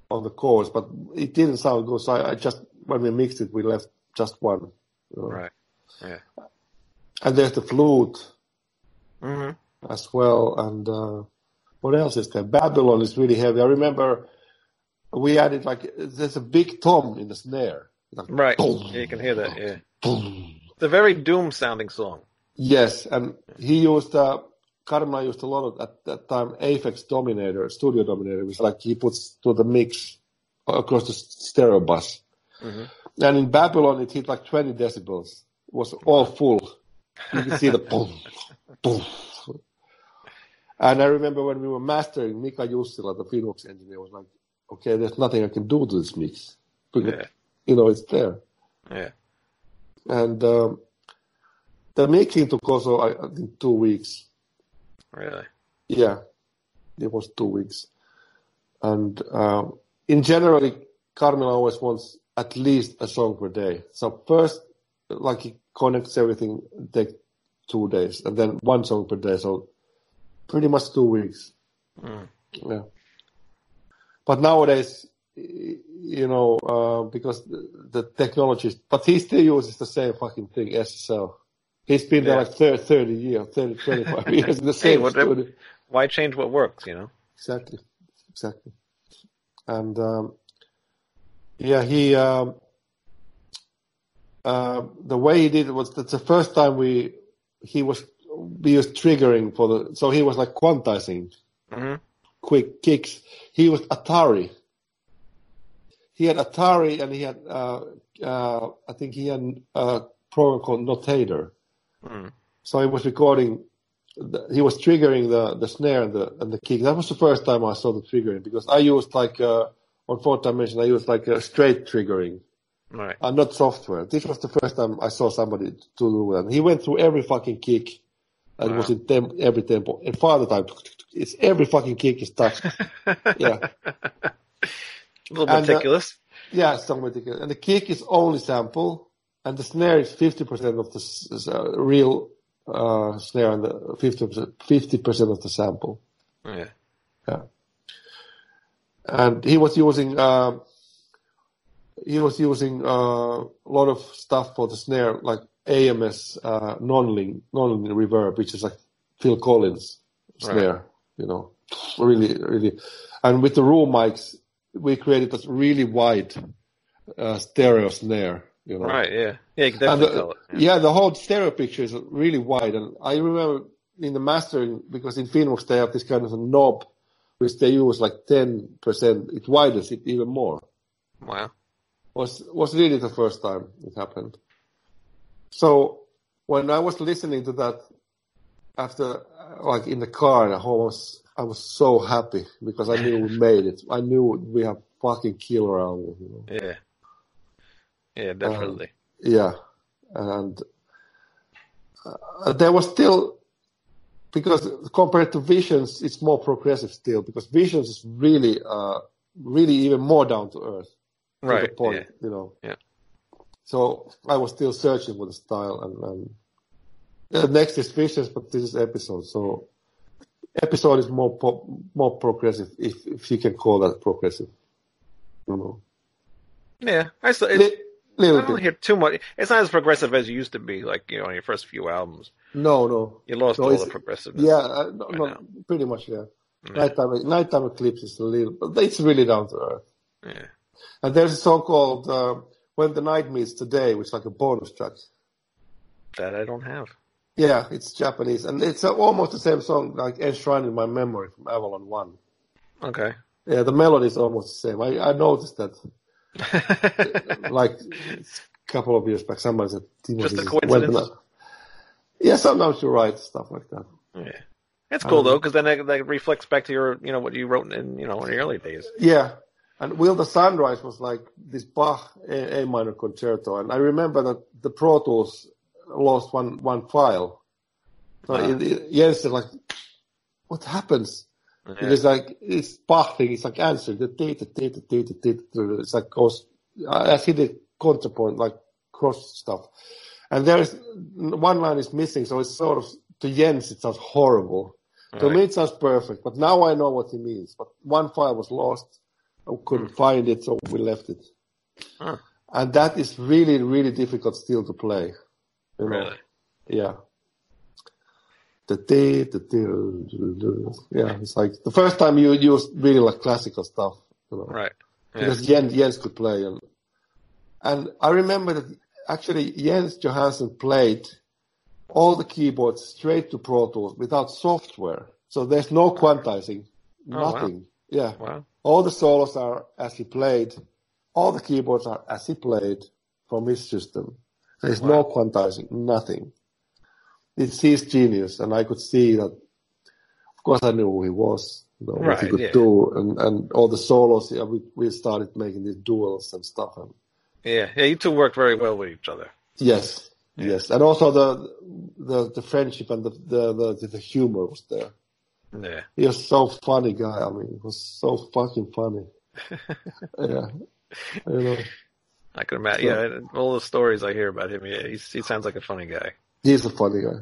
[SPEAKER 2] on the chorus, but it didn't sound good. So I, I just, when we mixed it, we left just one. you know.
[SPEAKER 1] Right. Yeah.
[SPEAKER 2] And there's the flute
[SPEAKER 1] hmm
[SPEAKER 2] as well. And uh, what else is there? Babylon is really heavy. I remember we added like, there's a big tom in the snare. Like,
[SPEAKER 1] Right.
[SPEAKER 2] boom,
[SPEAKER 1] Yeah, you can hear that. Yeah.
[SPEAKER 2] boom.
[SPEAKER 1] It's a very doom sounding song.
[SPEAKER 2] Yes, and he used uh, Karma used a lot of at that time Aphex Dominator, Studio Dominator, which like he puts to the mix across the stereo bus.
[SPEAKER 1] Mhm.
[SPEAKER 2] And in Babylon, it hit like 20 decibels. It was all full. You could see the [LAUGHS] boom, boom. And I remember when we were mastering, Mika Jussila, the Finnvox engineer, was like, "Okay, there's nothing I can do to this mix, because
[SPEAKER 1] Yeah.
[SPEAKER 2] you know it's there."
[SPEAKER 1] Yeah.
[SPEAKER 2] And um, the making took also I, I think two weeks.
[SPEAKER 1] Really.
[SPEAKER 2] Yeah, it was two weeks. And um, in general, Karmila always wants at least a song per day. So first, like he connects everything, take two days, and then one song per day. So pretty much two weeks.
[SPEAKER 1] Mm.
[SPEAKER 2] Yeah. But nowadays, you know, uh, because the, the technology, but he still uses the same fucking thing, SSL. He's been there
[SPEAKER 1] Yeah.
[SPEAKER 2] like 30, 30 years, 30, 25 [LAUGHS] years in the same
[SPEAKER 1] whatever-
[SPEAKER 2] studio.
[SPEAKER 1] Why change what works? You know.
[SPEAKER 2] Exactly, exactly. And um, yeah, he um, uh, the way he did it was that's the first time we he was we used triggering for the so he was like quantizing
[SPEAKER 1] hmm
[SPEAKER 2] quick kicks. He was Atari. He had Atari and he had uh, uh, I think he had a program called Notator.
[SPEAKER 1] Mm.
[SPEAKER 2] So he was recording. The, he was triggering the, the snare and the and the kick. That was the first time I saw the triggering because I used like uh, on fourth dimension. I used like a straight triggering,
[SPEAKER 1] Right.
[SPEAKER 2] uh, not software. This was the first time I saw somebody to do that. He went through every fucking kick. And it was in every tempo. And father time, it's every fucking kick is touched. [LAUGHS] yeah.
[SPEAKER 1] A little
[SPEAKER 2] And, uh,
[SPEAKER 1] meticulous.
[SPEAKER 2] Yeah, it's something ridiculous. And the kick is only sample, and the snare is 50% of the uh, real uh, snare and the 50%, 50% of the sample.
[SPEAKER 1] yeah.
[SPEAKER 2] Yeah. And he was using, uh, he was using uh, a lot of stuff for the snare, like AMS uh, Nonlin, Nonlin reverb, which is like Phil Collins snare, you know, really, really. And with the room mics, we created this really wide uh, stereo snare, you know.
[SPEAKER 1] Right. Yeah. Yeah. You can definitely
[SPEAKER 2] the-
[SPEAKER 1] it.
[SPEAKER 2] yeah. the whole stereo picture is really wide. And I remember in the mastering, because in Finnvox they have this kind of a knob, which they use like 10%, it widens it even more.
[SPEAKER 1] Wow.
[SPEAKER 2] Was, was really the first time it happened. So when I was listening to that after, like in the car at home, I was, I was so happy because I knew we [LAUGHS] made it. I knew we have fucking killer album, you know.
[SPEAKER 1] Yeah. Yeah. Definitely.
[SPEAKER 2] Yeah, and uh, there was still because compared to Visions, it's more progressive still because Visions is really, uh, really even more down to earth.
[SPEAKER 1] Right.
[SPEAKER 2] point,
[SPEAKER 1] Yeah.
[SPEAKER 2] you know.
[SPEAKER 1] Yeah.
[SPEAKER 2] So I was still searching for the style, and, and the next is Visions, but this is episode. So episode is more po- more progressive, if if you can call that progressive. You know,
[SPEAKER 1] Yeah. I still. It's,
[SPEAKER 2] Li-
[SPEAKER 1] I
[SPEAKER 2] little
[SPEAKER 1] don't
[SPEAKER 2] bit.
[SPEAKER 1] hear too much. It's not as progressive as it used to be. Like you know, on your first few albums,
[SPEAKER 2] No, no.
[SPEAKER 1] you lost
[SPEAKER 2] No,
[SPEAKER 1] all the progressiveness.
[SPEAKER 2] Yeah, uh, no, no, pretty much, yeah.
[SPEAKER 1] Yeah.
[SPEAKER 2] Nighttime, nighttime eclipse is a little, but it's really down to earth.
[SPEAKER 1] Yeah.
[SPEAKER 2] And there's a song called uh, "When the Night Meets the Day," which is like a bonus track.
[SPEAKER 1] That I don't have.
[SPEAKER 2] Yeah, it's Japanese, and it's uh, almost the same song, like enshrined in my memory from Avalon One.
[SPEAKER 1] Okay.
[SPEAKER 2] Yeah, the melody is almost the same. I, I noticed that, [LAUGHS] like a couple of years back, somebody said,
[SPEAKER 1] Just a
[SPEAKER 2] "Timothy,
[SPEAKER 1] coincidence?
[SPEAKER 2] the Yeah, sometimes you're right, stuff like that.
[SPEAKER 1] yeah. It's cool
[SPEAKER 2] Um,
[SPEAKER 1] though, because then that, that reflects back to your, you know, what you wrote in, you know, in the early days.
[SPEAKER 2] Yeah. And Will the Sunrise was like this Bach A, A minor concerto. And I remember that the Pro Tools lost one, one file. So
[SPEAKER 1] Ah.
[SPEAKER 2] it, it, Jens is like, what happens?
[SPEAKER 1] Yeah.
[SPEAKER 2] It is like, it's Bach thing. It's like answer. The data, data, data, data. It's like goes, I see the contrapoint, like cross stuff. And there's one line is missing. So it's sort of, to Jens, it sounds horrible. To
[SPEAKER 1] Right.
[SPEAKER 2] me, it sounds perfect, but now I know what he means. But one file was lost. I couldn't find it, so we left it.
[SPEAKER 1] Huh.
[SPEAKER 2] And that is really, really difficult still to play. You know?
[SPEAKER 1] Really?
[SPEAKER 2] Yeah. The day, the day, yeah, it's like the first time you use really like classical stuff, you know,
[SPEAKER 1] Right. Yeah.
[SPEAKER 2] because Jens, Jens could play, and and I remember that actually Jens Johansson played all the keyboards straight to Pro Tools without software, so there's no quantizing,
[SPEAKER 1] Oh, wow.
[SPEAKER 2] nothing. Yeah,
[SPEAKER 1] Wow.
[SPEAKER 2] All the solos are as he played, all the keyboards are as he played from his system. There's no quantizing, nothing. It's his genius, and I could see that. Of course, I knew who he was, you know, what he could
[SPEAKER 1] yeah.
[SPEAKER 2] do, and and all the solos. Yeah, we we started making these duels and stuff. And
[SPEAKER 1] Yeah. Yeah. You two worked very well with each other.
[SPEAKER 2] yes, yes, and also the the the friendship and the the the, the humor was there.
[SPEAKER 1] Yeah.
[SPEAKER 2] He was so funny guy. I mean, he was so fucking funny. yeah, you know.
[SPEAKER 1] I can imagine. Yeah. All the stories I hear about him, yeah, he's, he sounds like a funny guy.
[SPEAKER 2] He's a funny guy,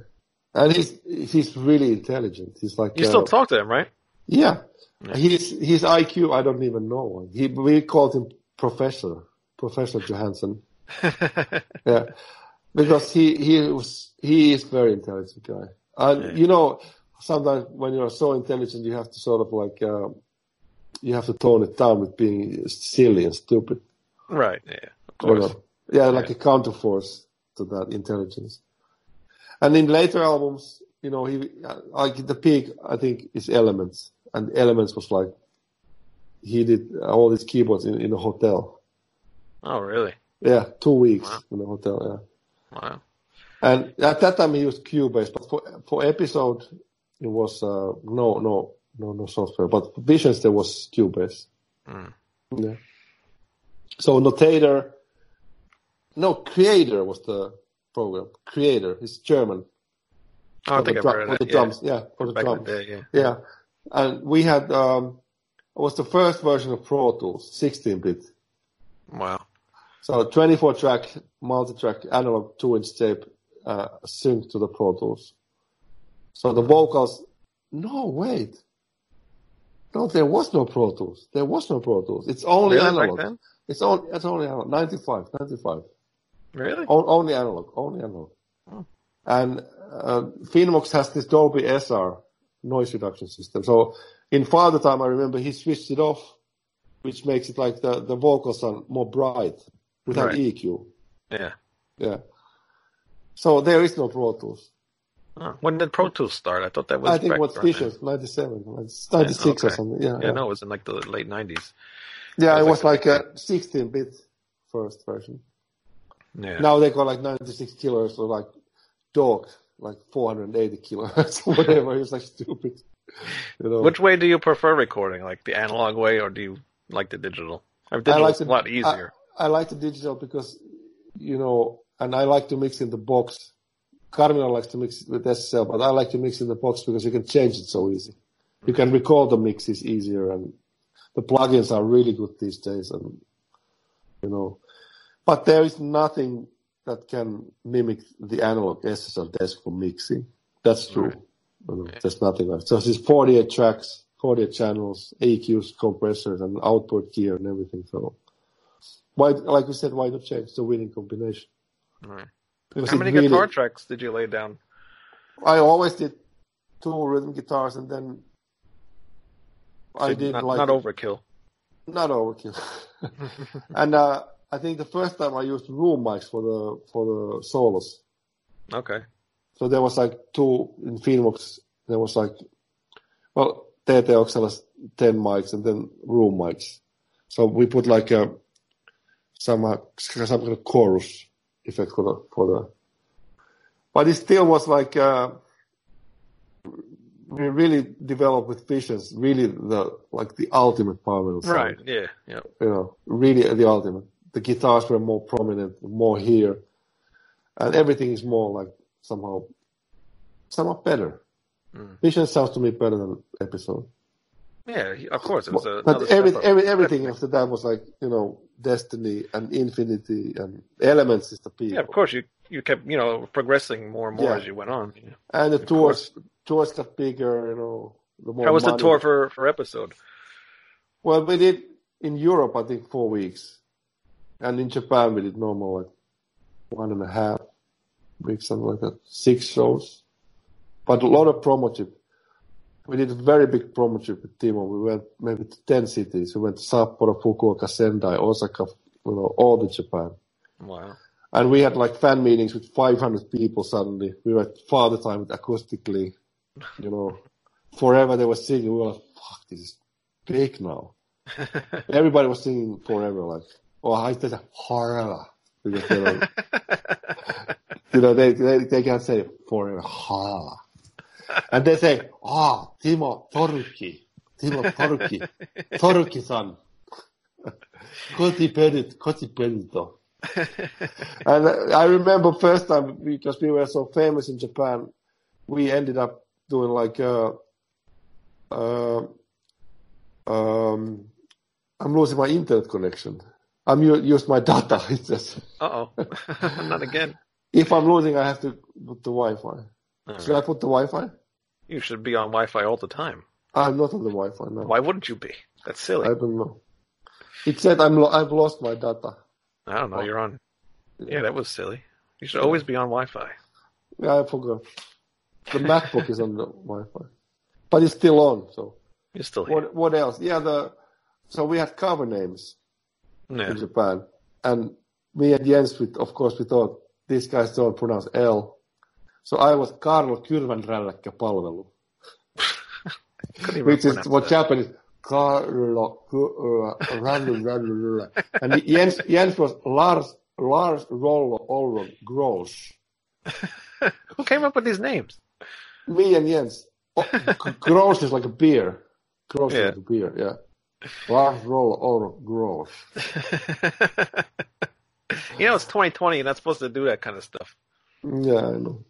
[SPEAKER 2] and he's he's really intelligent. He's like
[SPEAKER 1] You
[SPEAKER 2] uh,
[SPEAKER 1] still talk to him, right?
[SPEAKER 2] yeah.
[SPEAKER 1] Yeah.
[SPEAKER 2] His his IQ I don't even know. He we called him Professor Professor Johansson. [LAUGHS] Yeah, because he he was he is very intelligent guy, and
[SPEAKER 1] Yeah.
[SPEAKER 2] you know sometimes when you're so intelligent you have to sort of like um, you have to tone it down with being silly and stupid.
[SPEAKER 1] right. Yeah. Of
[SPEAKER 2] you
[SPEAKER 1] course.
[SPEAKER 2] Yeah, like a counterforce to that intelligence. And in later albums, you know, he like the peak, I think, is Elements, and Elements was like he did all these keyboards in, in a hotel.
[SPEAKER 1] Oh, really?
[SPEAKER 2] Yeah, two weeks
[SPEAKER 1] Wow.
[SPEAKER 2] in a hotel. Yeah.
[SPEAKER 1] Wow.
[SPEAKER 2] And at that time he used Cubase, but for for episode it was uh, no no no no software. But Visions there was Cubase.
[SPEAKER 1] Mm.
[SPEAKER 2] Yeah. So Notator, no Creator was the program. Creator, it's German.
[SPEAKER 1] Oh, I think I've heard
[SPEAKER 2] the drums. Yeah, for the
[SPEAKER 1] yeah. Back
[SPEAKER 2] drums.
[SPEAKER 1] day, yeah.
[SPEAKER 2] Yeah, and we had um, it was the first version of Pro Tools, 16-bit.
[SPEAKER 1] Wow.
[SPEAKER 2] So 24 track, multi-track, analog two inch tape, uh, synced to the Pro Tools. So the vocals, no, wait. No, there was no Pro Tools. There was no Pro Tools. It's only
[SPEAKER 1] Really?
[SPEAKER 2] Analog. It's only, it's only analog. 95, 95.
[SPEAKER 1] Really?
[SPEAKER 2] O- only analog, only analog.
[SPEAKER 1] Oh.
[SPEAKER 2] And, uh, has this Dolby SR noise reduction system. So in Father Time, I remember he switched it off, which makes it like the, the vocals are more bright without
[SPEAKER 1] Right.
[SPEAKER 2] EQ.
[SPEAKER 1] Yeah.
[SPEAKER 2] Yeah. So there is no Pro Tools.
[SPEAKER 1] Oh, when did Pro Tools start? I thought that was
[SPEAKER 2] I think what's
[SPEAKER 1] around then.
[SPEAKER 2] Visions, 97, 96 or something. Yeah,
[SPEAKER 1] Yeah,
[SPEAKER 2] yeah.
[SPEAKER 1] no, it was in like the late 90s.
[SPEAKER 2] Yeah,
[SPEAKER 1] It
[SPEAKER 2] it
[SPEAKER 1] was
[SPEAKER 2] was like a 16 bit first version.
[SPEAKER 1] Yeah.
[SPEAKER 2] Now they got like 96 kilohertz or like dog, like 480 kilohertz or whatever. It's like stupid. You know,
[SPEAKER 1] Which way do you prefer recording? Like the analog way or do you like the digital? I mean,
[SPEAKER 2] I
[SPEAKER 1] digital's
[SPEAKER 2] like
[SPEAKER 1] a lot easier.
[SPEAKER 2] I like the digital because, you know, and I like to mix in the box. Karmila likes to mix it with SSL, but I like to mix in the box because you can change it so easy. You can record the mixes easier and the plugins are really good these days and, you know, but there is nothing that can mimic the analog SSL desk for mixing. That's true.
[SPEAKER 1] Right.
[SPEAKER 2] You know, There's nothing like So it's 48 tracks, 48 channels, EQs, compressors and output gear and everything. So why, like we said, why not change the winning combination?
[SPEAKER 1] Right. How many
[SPEAKER 2] really-
[SPEAKER 1] guitar tracks did you lay down?
[SPEAKER 2] I always did two rhythm guitars and then I did
[SPEAKER 1] not,
[SPEAKER 2] like
[SPEAKER 1] not overkill.
[SPEAKER 2] not overkill. [LAUGHS] [LAUGHS] and uh, I think the first time I used room mics for the for the solos.
[SPEAKER 1] Okay.
[SPEAKER 2] So there was like two in Finnvox. There was like, well, TT Oxalas 10 mics and then room mics. So we put like a, some, uh, some kind of chorus effect for the, for the, but it still was like, uh, we really developed with Visions, really the, like the ultimate power
[SPEAKER 1] Right. Yeah. Yeah.
[SPEAKER 2] you know, really the ultimate. The guitars were more prominent, more here, and everything is more like somehow, somehow better.
[SPEAKER 1] Mm.
[SPEAKER 2] Vision sounds to me better than episode.
[SPEAKER 1] Yeah. Of course, it was a,
[SPEAKER 2] but every, every, everything after that was like, you know, Destiny and Infinity and Elements is the peak.
[SPEAKER 1] Yeah, of course. You you kept you know progressing more and more
[SPEAKER 2] Yeah.
[SPEAKER 1] as you went on.
[SPEAKER 2] And the
[SPEAKER 1] Of
[SPEAKER 2] tours, tours got bigger, you know. The more
[SPEAKER 1] How was the tour for for episode?
[SPEAKER 2] Well, we did in Europe, I think four weeks, and in Japan we did normal like one and a half weeks, something like that, six shows, but a lot of promo. We did a very big promo trip with Timo. We went maybe to ten cities. We went to Sapporo, Fukuoka, Sendai, Osaka, you know, all the Japan.
[SPEAKER 1] Wow.
[SPEAKER 2] And we had like fan meetings with 500 people suddenly. We were at Father Time acoustically, you know, forever they were singing. We were like, fuck, this is big now. [LAUGHS] Everybody was singing forever, like, oh, I said forever. Because, you know, [LAUGHS] you know they, they, they can't say forever. Ha. And they say, ah, Timo Toruki. Timo Toruki. Toruki-san. Koti [LAUGHS] perit, koti perito. [LAUGHS] And I remember first time because we were so famous in Japan, we ended up doing like uh, uh, um, I'm losing my internet connection. I'm u- used my data. Says
[SPEAKER 1] Uh oh. Not again.
[SPEAKER 2] if I'm losing, I have to put the Wi-Fi.
[SPEAKER 1] All
[SPEAKER 2] Should I put the Wi-Fi?
[SPEAKER 1] You should be on Wi-Fi all the time.
[SPEAKER 2] I'm not on the Wi-Fi now.
[SPEAKER 1] Why wouldn't you be? That's silly.
[SPEAKER 2] I don't know. It said I'm lo- I've lost my data.
[SPEAKER 1] I don't know. You're on. Yeah, that was silly. You should always be on Wi-Fi.
[SPEAKER 2] Yeah, I forgot. The MacBook is on the Wi-Fi, but it's still on. So
[SPEAKER 1] You're still here.
[SPEAKER 2] what? What else? Yeah, the so we had cover names
[SPEAKER 1] Yeah.
[SPEAKER 2] in Japan, and me and Jens, we, of course, we thought these guys don't pronounce L. So I was Karlo Kyrvänrälläkkä palvelu, which is what. Japanese Karlo Kyrvänrälläkkä. Uh, and Jens, Jens was Lars, Lars Rollo Olron Gross. [LAUGHS]
[SPEAKER 1] Who came up with these names?
[SPEAKER 2] Me and Jens. Oh, Gross is like a beer. Gross
[SPEAKER 1] Yeah.
[SPEAKER 2] is like a beer, yeah. Lars Rollo Olron Gross. [LAUGHS]
[SPEAKER 1] you know, it's 2020. You're not supposed to do that kind of stuff.
[SPEAKER 2] Yeah, I know.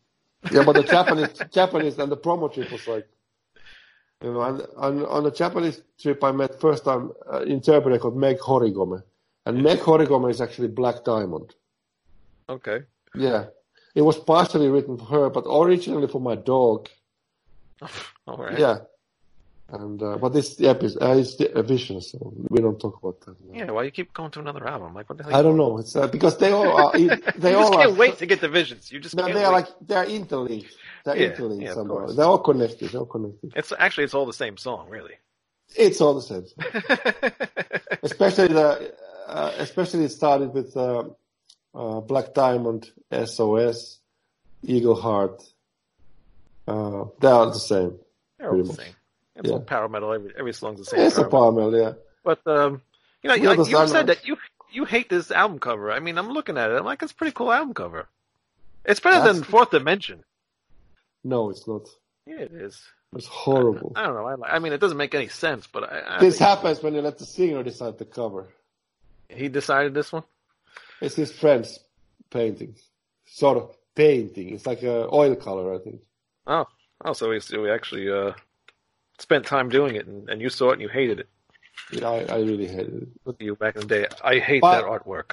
[SPEAKER 2] Yeah, but the Japanese, Japanese, and the promo trip was like, you know, and, and on the Japanese trip, I met first time uh, interpreter called Meg Horigome, and Meg Horigome is actually Black Diamond.
[SPEAKER 1] Okay.
[SPEAKER 2] Yeah, it was partially written for her, but originally for my dog. [LAUGHS]
[SPEAKER 1] All right.
[SPEAKER 2] Yeah, and uh, but this episode uh, is a vision, so we don't talk about that. now.
[SPEAKER 1] Yeah, why you keep going to another album? Like, what the hell?
[SPEAKER 2] I don't know. It's uh, because they all are. [LAUGHS] They
[SPEAKER 1] you
[SPEAKER 2] all
[SPEAKER 1] can't
[SPEAKER 2] are.
[SPEAKER 1] wait to get the visions. You just
[SPEAKER 2] No,
[SPEAKER 1] can't
[SPEAKER 2] they are like they are interlinked. They're
[SPEAKER 1] Yeah,
[SPEAKER 2] interlinked
[SPEAKER 1] yeah,
[SPEAKER 2] somehow. They're all connected. They're all connected.
[SPEAKER 1] It's actually it's all the same song, really.
[SPEAKER 2] It's all the same. [LAUGHS] especially the, uh, especially it started with uh, uh, Black Diamond, SOS, Eagle Heart. Uh, they are the same.
[SPEAKER 1] They're all the same. It's
[SPEAKER 2] Yeah.
[SPEAKER 1] all power metal. Every every song's the same.
[SPEAKER 2] It's a
[SPEAKER 1] power metal.
[SPEAKER 2] metal, yeah.
[SPEAKER 1] But um, you know,
[SPEAKER 2] Yeah,
[SPEAKER 1] like, you said that you you hate this album cover. I mean, I'm looking at it. I'm like, it's a pretty cool album cover. It's better than Fourth Dimension.
[SPEAKER 2] No, it's not.
[SPEAKER 1] Yeah, it is.
[SPEAKER 2] It's horrible.
[SPEAKER 1] I don't know. I, li- I mean, it doesn't make any sense, but I, I
[SPEAKER 2] This happens when you let the singer decide the cover.
[SPEAKER 1] he decided this one.
[SPEAKER 2] It's his friend's painting. Sort of painting. It's like a oil color, I think.
[SPEAKER 1] Oh, oh, so we so we actually uh spent time doing it, and, and you saw it and you hated it.
[SPEAKER 2] Yeah, I, I really hated it. Look at
[SPEAKER 1] You back in the day. I hate
[SPEAKER 2] But-
[SPEAKER 1] that artwork.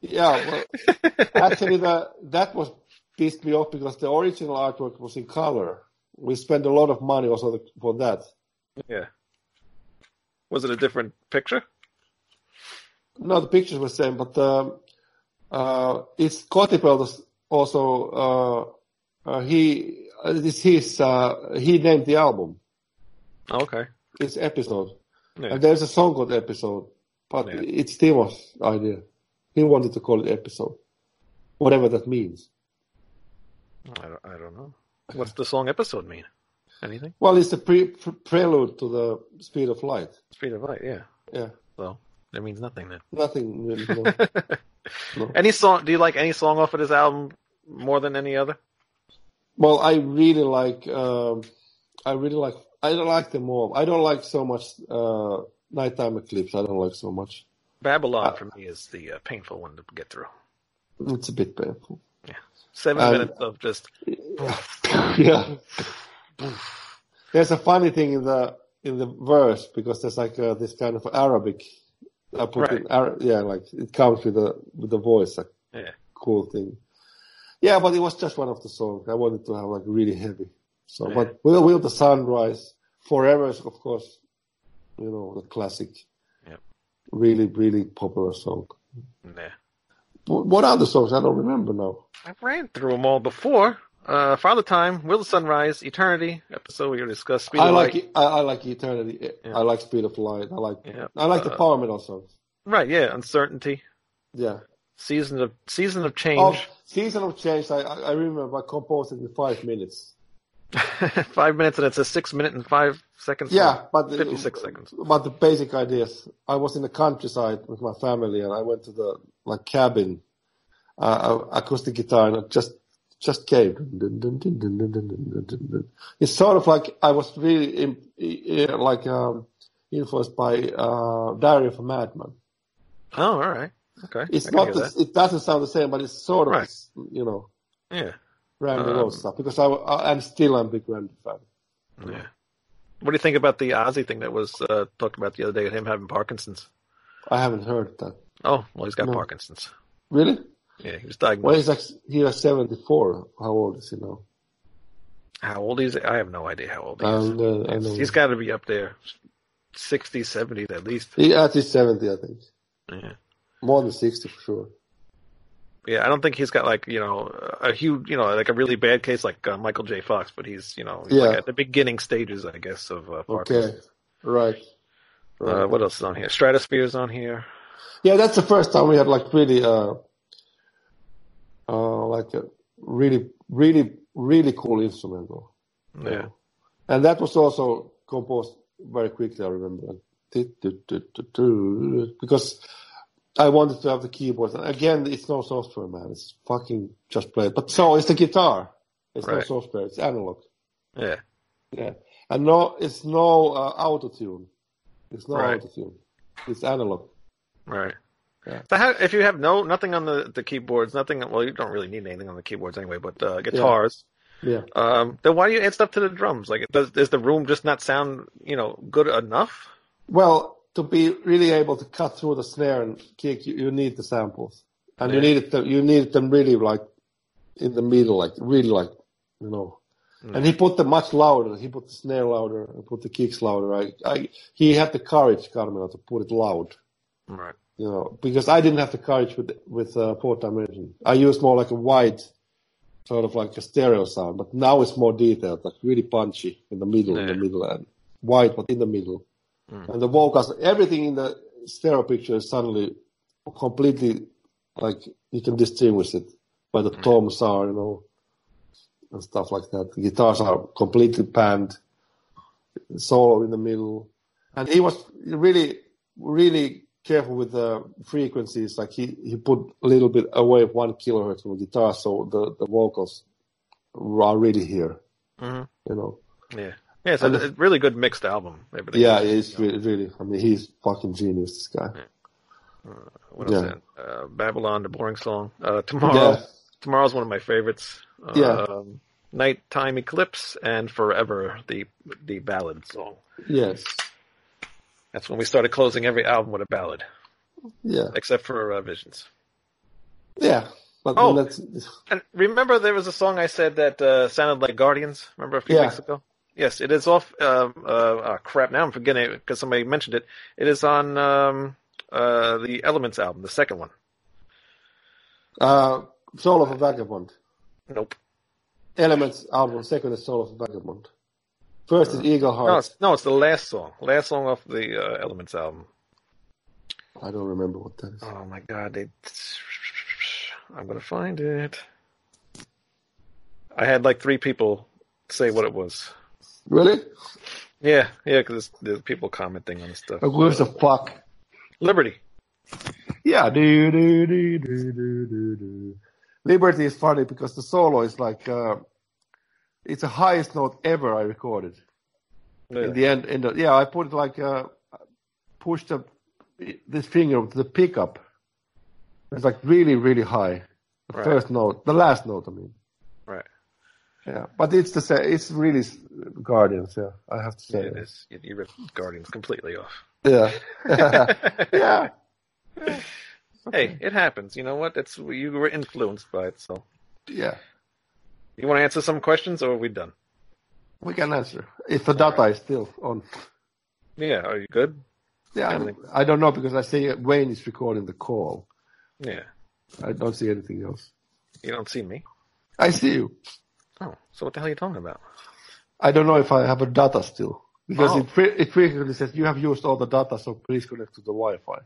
[SPEAKER 2] yeah, well, actually, the, that was pissed me off because the original artwork was in color. We spent a lot of money also for that.
[SPEAKER 1] Yeah. Was it a different picture?
[SPEAKER 2] No, the pictures were the same, but um, uh, it's Kotipeltos also. Uh, uh, he uh, it's his. Uh, he named the album.
[SPEAKER 1] Okay.
[SPEAKER 2] It's episode,
[SPEAKER 1] Yeah.
[SPEAKER 2] and there's a song called episode, but
[SPEAKER 1] Yeah.
[SPEAKER 2] it's Timo's idea. He wanted to call it episode, whatever that means.
[SPEAKER 1] I don't, I don't know. What's the song episode mean? Anything?
[SPEAKER 2] Well, it's a pre- pre- prelude to the speed of light.
[SPEAKER 1] Speed of light. Yeah.
[SPEAKER 2] Yeah,
[SPEAKER 1] So that means nothing then.
[SPEAKER 2] nothing really. No. [LAUGHS] No.
[SPEAKER 1] Any song? Do you like any song off of this album more than any other?
[SPEAKER 2] Well, I really like. Um, I really like. I don't like them all. I don't like so much. Uh, Nighttime Eclipse. I don't like so much.
[SPEAKER 1] Babylon
[SPEAKER 2] Uh,
[SPEAKER 1] for me is the uh, painful one to get through.
[SPEAKER 2] It's a bit painful.
[SPEAKER 1] Yeah, Seven
[SPEAKER 2] Um,
[SPEAKER 1] minutes of just [LAUGHS]
[SPEAKER 2] yeah. There's a funny thing in the in the verse because there's like uh, this kind of Arabic. I put
[SPEAKER 1] Right.
[SPEAKER 2] in Ara- yeah, like it comes with the with the voice, like
[SPEAKER 1] yeah.
[SPEAKER 2] cool thing. Yeah, but it was just one of the songs. I wanted to have like really heavy. So,
[SPEAKER 1] Yeah.
[SPEAKER 2] but will will the sunrise forever is of course, you know, the classic.
[SPEAKER 1] Yep.
[SPEAKER 2] Really, really popular song. Yeah. What the songs? I don't remember now.
[SPEAKER 1] I ran through them all before. Uh, Father Time, Will the Sunrise, Eternity episode we discussed. Speed
[SPEAKER 2] I
[SPEAKER 1] of
[SPEAKER 2] like
[SPEAKER 1] Light.
[SPEAKER 2] I, I like Eternity.
[SPEAKER 1] Yeah.
[SPEAKER 2] I like Speed of Light. I like
[SPEAKER 1] Yeah.
[SPEAKER 2] I like the
[SPEAKER 1] Uh,
[SPEAKER 2] power metal songs.
[SPEAKER 1] Right, yeah. Uncertainty,
[SPEAKER 2] Yeah.
[SPEAKER 1] Season of Season of Change.
[SPEAKER 2] Oh, Season of Change. I I remember I composed it in five minutes. [LAUGHS]
[SPEAKER 1] five minutes and it's a six minute and five seconds.
[SPEAKER 2] Yeah, but uh,
[SPEAKER 1] fifty six seconds.
[SPEAKER 2] But the basic ideas. I was in the countryside with my family, and I went to the like cabin, uh, acoustic guitar, and it just just came. It's sort of like I was really in, like um, influenced by uh, Diary of a Madman.
[SPEAKER 1] Oh, all right, okay.
[SPEAKER 2] It's
[SPEAKER 1] I
[SPEAKER 2] not. The, it doesn't sound the same, but it's sort of
[SPEAKER 1] right.
[SPEAKER 2] you know.
[SPEAKER 1] Yeah.
[SPEAKER 2] Randy
[SPEAKER 1] Um,
[SPEAKER 2] stuff because I, I I'm still a big Randy fan.
[SPEAKER 1] Yeah. What do you think about the Ozzy thing that was uh, talked about the other day? Him having Parkinson's.
[SPEAKER 2] I haven't heard that.
[SPEAKER 1] Oh, well, he's got
[SPEAKER 2] No.
[SPEAKER 1] Parkinson's.
[SPEAKER 2] Really?
[SPEAKER 1] Yeah, he was diagnosed.
[SPEAKER 2] Well, he's like he was 74. How old is he now?
[SPEAKER 1] How old is he? I have no idea how old he is.
[SPEAKER 2] And, uh, I
[SPEAKER 1] He's-
[SPEAKER 2] know.
[SPEAKER 1] he's got to be up there, 60, 70 at least.
[SPEAKER 2] He at least 70, I think.
[SPEAKER 1] Yeah.
[SPEAKER 2] More than 60 for sure.
[SPEAKER 1] Yeah, I don't think he's got like you know a huge you know like a really bad case like uh, Michael J. Fox, but he's you know he's like
[SPEAKER 2] Yeah.
[SPEAKER 1] at the beginning stages, I guess, of uh,
[SPEAKER 2] Okay. Right. right.
[SPEAKER 1] Uh, what else is on here? Stratosphere's on here.
[SPEAKER 2] yeah, that's the first time we had like really uh, uh, like a really, really, really cool instrumental.
[SPEAKER 1] Yeah.
[SPEAKER 2] And that was also composed very quickly, I remember. Because I wanted to have the keyboards. And again, it's no software, man. It's fucking just play it. But so it's the guitar. It's no software. It's analog.
[SPEAKER 1] Yeah.
[SPEAKER 2] Yeah. And no, it's no uh, auto tune. It's no
[SPEAKER 1] Right.
[SPEAKER 2] auto tune. It's analog.
[SPEAKER 1] Right.
[SPEAKER 2] Yeah.
[SPEAKER 1] So how, if you have no nothing on the, the keyboards, nothing well you don't really need anything on the keyboards anyway, but uh, guitars,
[SPEAKER 2] Yeah.
[SPEAKER 1] um, then why do you add stuff to the drums? Like, does does the room just not sound you know good enough?
[SPEAKER 2] Well, to be really able to cut through the snare and kick, you, you need the samples, and you
[SPEAKER 1] Yeah.
[SPEAKER 2] need it. You need them really like in the middle, like really like you know.
[SPEAKER 1] Mm.
[SPEAKER 2] And he put them much louder. He put the snare louder and put the kicks louder. I, I, he had the courage, Karmila, to put it loud.
[SPEAKER 1] Right.
[SPEAKER 2] You know, because I didn't have the courage with with uh, Fourth Dimension. I used more like a wide, sort of like a stereo sound. But now it's more detailed, like really punchy in the middle, in the middle, and wide but in the middle.
[SPEAKER 1] Mm.
[SPEAKER 2] And the vocals, everything in the stereo picture is suddenly completely like you can distinguish it by the toms are, you know, and stuff like that. The guitars are completely panned, solo in the middle, and he was really, really careful with the frequencies. Like he he put a little bit away of one kilohertz from the guitar, so the the vocals are really here.
[SPEAKER 1] hmm
[SPEAKER 2] You know.
[SPEAKER 1] Yeah. Yeah.
[SPEAKER 2] And
[SPEAKER 1] it's a really good mixed album.
[SPEAKER 2] Yeah, it's really, really. I mean, he's fucking genius. This guy.
[SPEAKER 1] What else?
[SPEAKER 2] yeah.
[SPEAKER 1] is? Uh, Babylon, the boring song. Uh, tomorrow.
[SPEAKER 2] Yeah.
[SPEAKER 1] Tomorrow's one of my favorites.
[SPEAKER 2] Yeah.
[SPEAKER 1] Um, Nighttime Eclipse and Forever, the the ballad song.
[SPEAKER 2] Yes.
[SPEAKER 1] That's when we started closing every album with a ballad,
[SPEAKER 2] Yeah.
[SPEAKER 1] except for uh, Visions.
[SPEAKER 2] Yeah. But
[SPEAKER 1] Oh.
[SPEAKER 2] that's
[SPEAKER 1] And remember, there was a song I said that uh, sounded like Guardians. Remember a few
[SPEAKER 2] Yeah.
[SPEAKER 1] weeks ago? Yes, it is off. Um, uh, oh, crap! Now I'm forgetting it because somebody mentioned it. It is on um, uh, the Elements album, the second one.
[SPEAKER 2] uh, Soul of a Vagabond.
[SPEAKER 1] Nope.
[SPEAKER 2] Elements album. Second is Soul of a Vagabond. First is Eagle
[SPEAKER 1] No, it's, no, it's the last song. Last song off the uh, Elements album.
[SPEAKER 2] I don't remember what that is.
[SPEAKER 1] Oh my god, they. I'm gonna find it. I had like three people say what it was.
[SPEAKER 2] Really?
[SPEAKER 1] Yeah, yeah, because there's people commenting on the stuff.
[SPEAKER 2] Who gives a fuck?
[SPEAKER 1] Liberty.
[SPEAKER 2] Yeah. Do, do, do, do, do, do, do. Liberty is funny because the solo is like, uh, it's the highest note ever I recorded.
[SPEAKER 1] Yeah.
[SPEAKER 2] in the end, in the, yeah, I put it like uh, push the this finger to the pickup. It's like really, really high. The
[SPEAKER 1] Right.
[SPEAKER 2] first note, the last note, I mean.
[SPEAKER 1] Right.
[SPEAKER 2] Yeah, but it's the same. It's really Guardians. Yeah, I have to
[SPEAKER 1] Yeah,
[SPEAKER 2] say.
[SPEAKER 1] it is. You, ripped Guardians completely off.
[SPEAKER 2] Yeah, [LAUGHS] yeah.
[SPEAKER 1] Hey, it happens. You know what? It's you were influenced by it. So,
[SPEAKER 2] Yeah.
[SPEAKER 1] you want to answer some questions, or are we done?
[SPEAKER 2] We can answer if the data is still on.
[SPEAKER 1] Yeah. Are you good?
[SPEAKER 2] Yeah, I'm- I don't know because I see Wayne is recording the call.
[SPEAKER 1] Yeah.
[SPEAKER 2] I don't see anything else.
[SPEAKER 1] You don't see me.
[SPEAKER 2] I see you.
[SPEAKER 1] Oh, so what the hell are you talking about?
[SPEAKER 2] I don't know if I have a data still because
[SPEAKER 1] Oh.
[SPEAKER 2] it, it frequently says you have used all the data, so please connect to the Wi-Fi.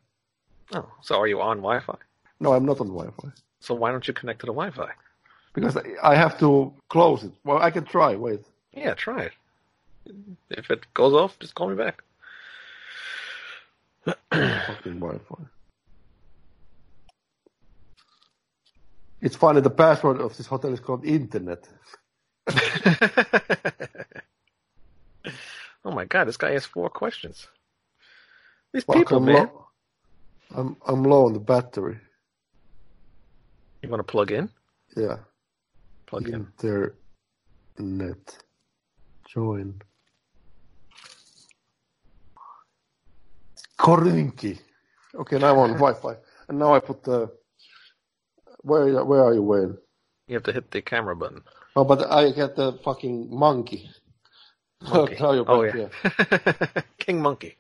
[SPEAKER 1] Oh, so are you on Wi-Fi?
[SPEAKER 2] No, I'm not on Wi-Fi
[SPEAKER 1] So why don't you connect to the Wi-Fi?
[SPEAKER 2] because I- I have to close it. Well, I can try. Wait.
[SPEAKER 1] Yeah, try it. If it goes off, just call me back. [COUGHS]
[SPEAKER 2] Fucking Wi-Fi. It's funny. The password of this hotel is called Internet. [LAUGHS]
[SPEAKER 1] oh my god, this guy has four questions. These
[SPEAKER 2] Fuck,
[SPEAKER 1] people,
[SPEAKER 2] I'm
[SPEAKER 1] man.
[SPEAKER 2] Low, I'm I'm low on the battery.
[SPEAKER 1] You want to plug in?
[SPEAKER 2] Yeah.
[SPEAKER 1] Plug in.
[SPEAKER 2] Internet. Join. Korinki. Okay, now I'm on Wi-Fi, and now I put the. Where where are you, Wayne?
[SPEAKER 1] You have to hit the camera button.
[SPEAKER 2] Oh, but I get the fucking monkey.
[SPEAKER 1] Monkey. [LAUGHS]
[SPEAKER 2] you're
[SPEAKER 1] oh
[SPEAKER 2] back
[SPEAKER 1] yeah, [LAUGHS] King Monkey.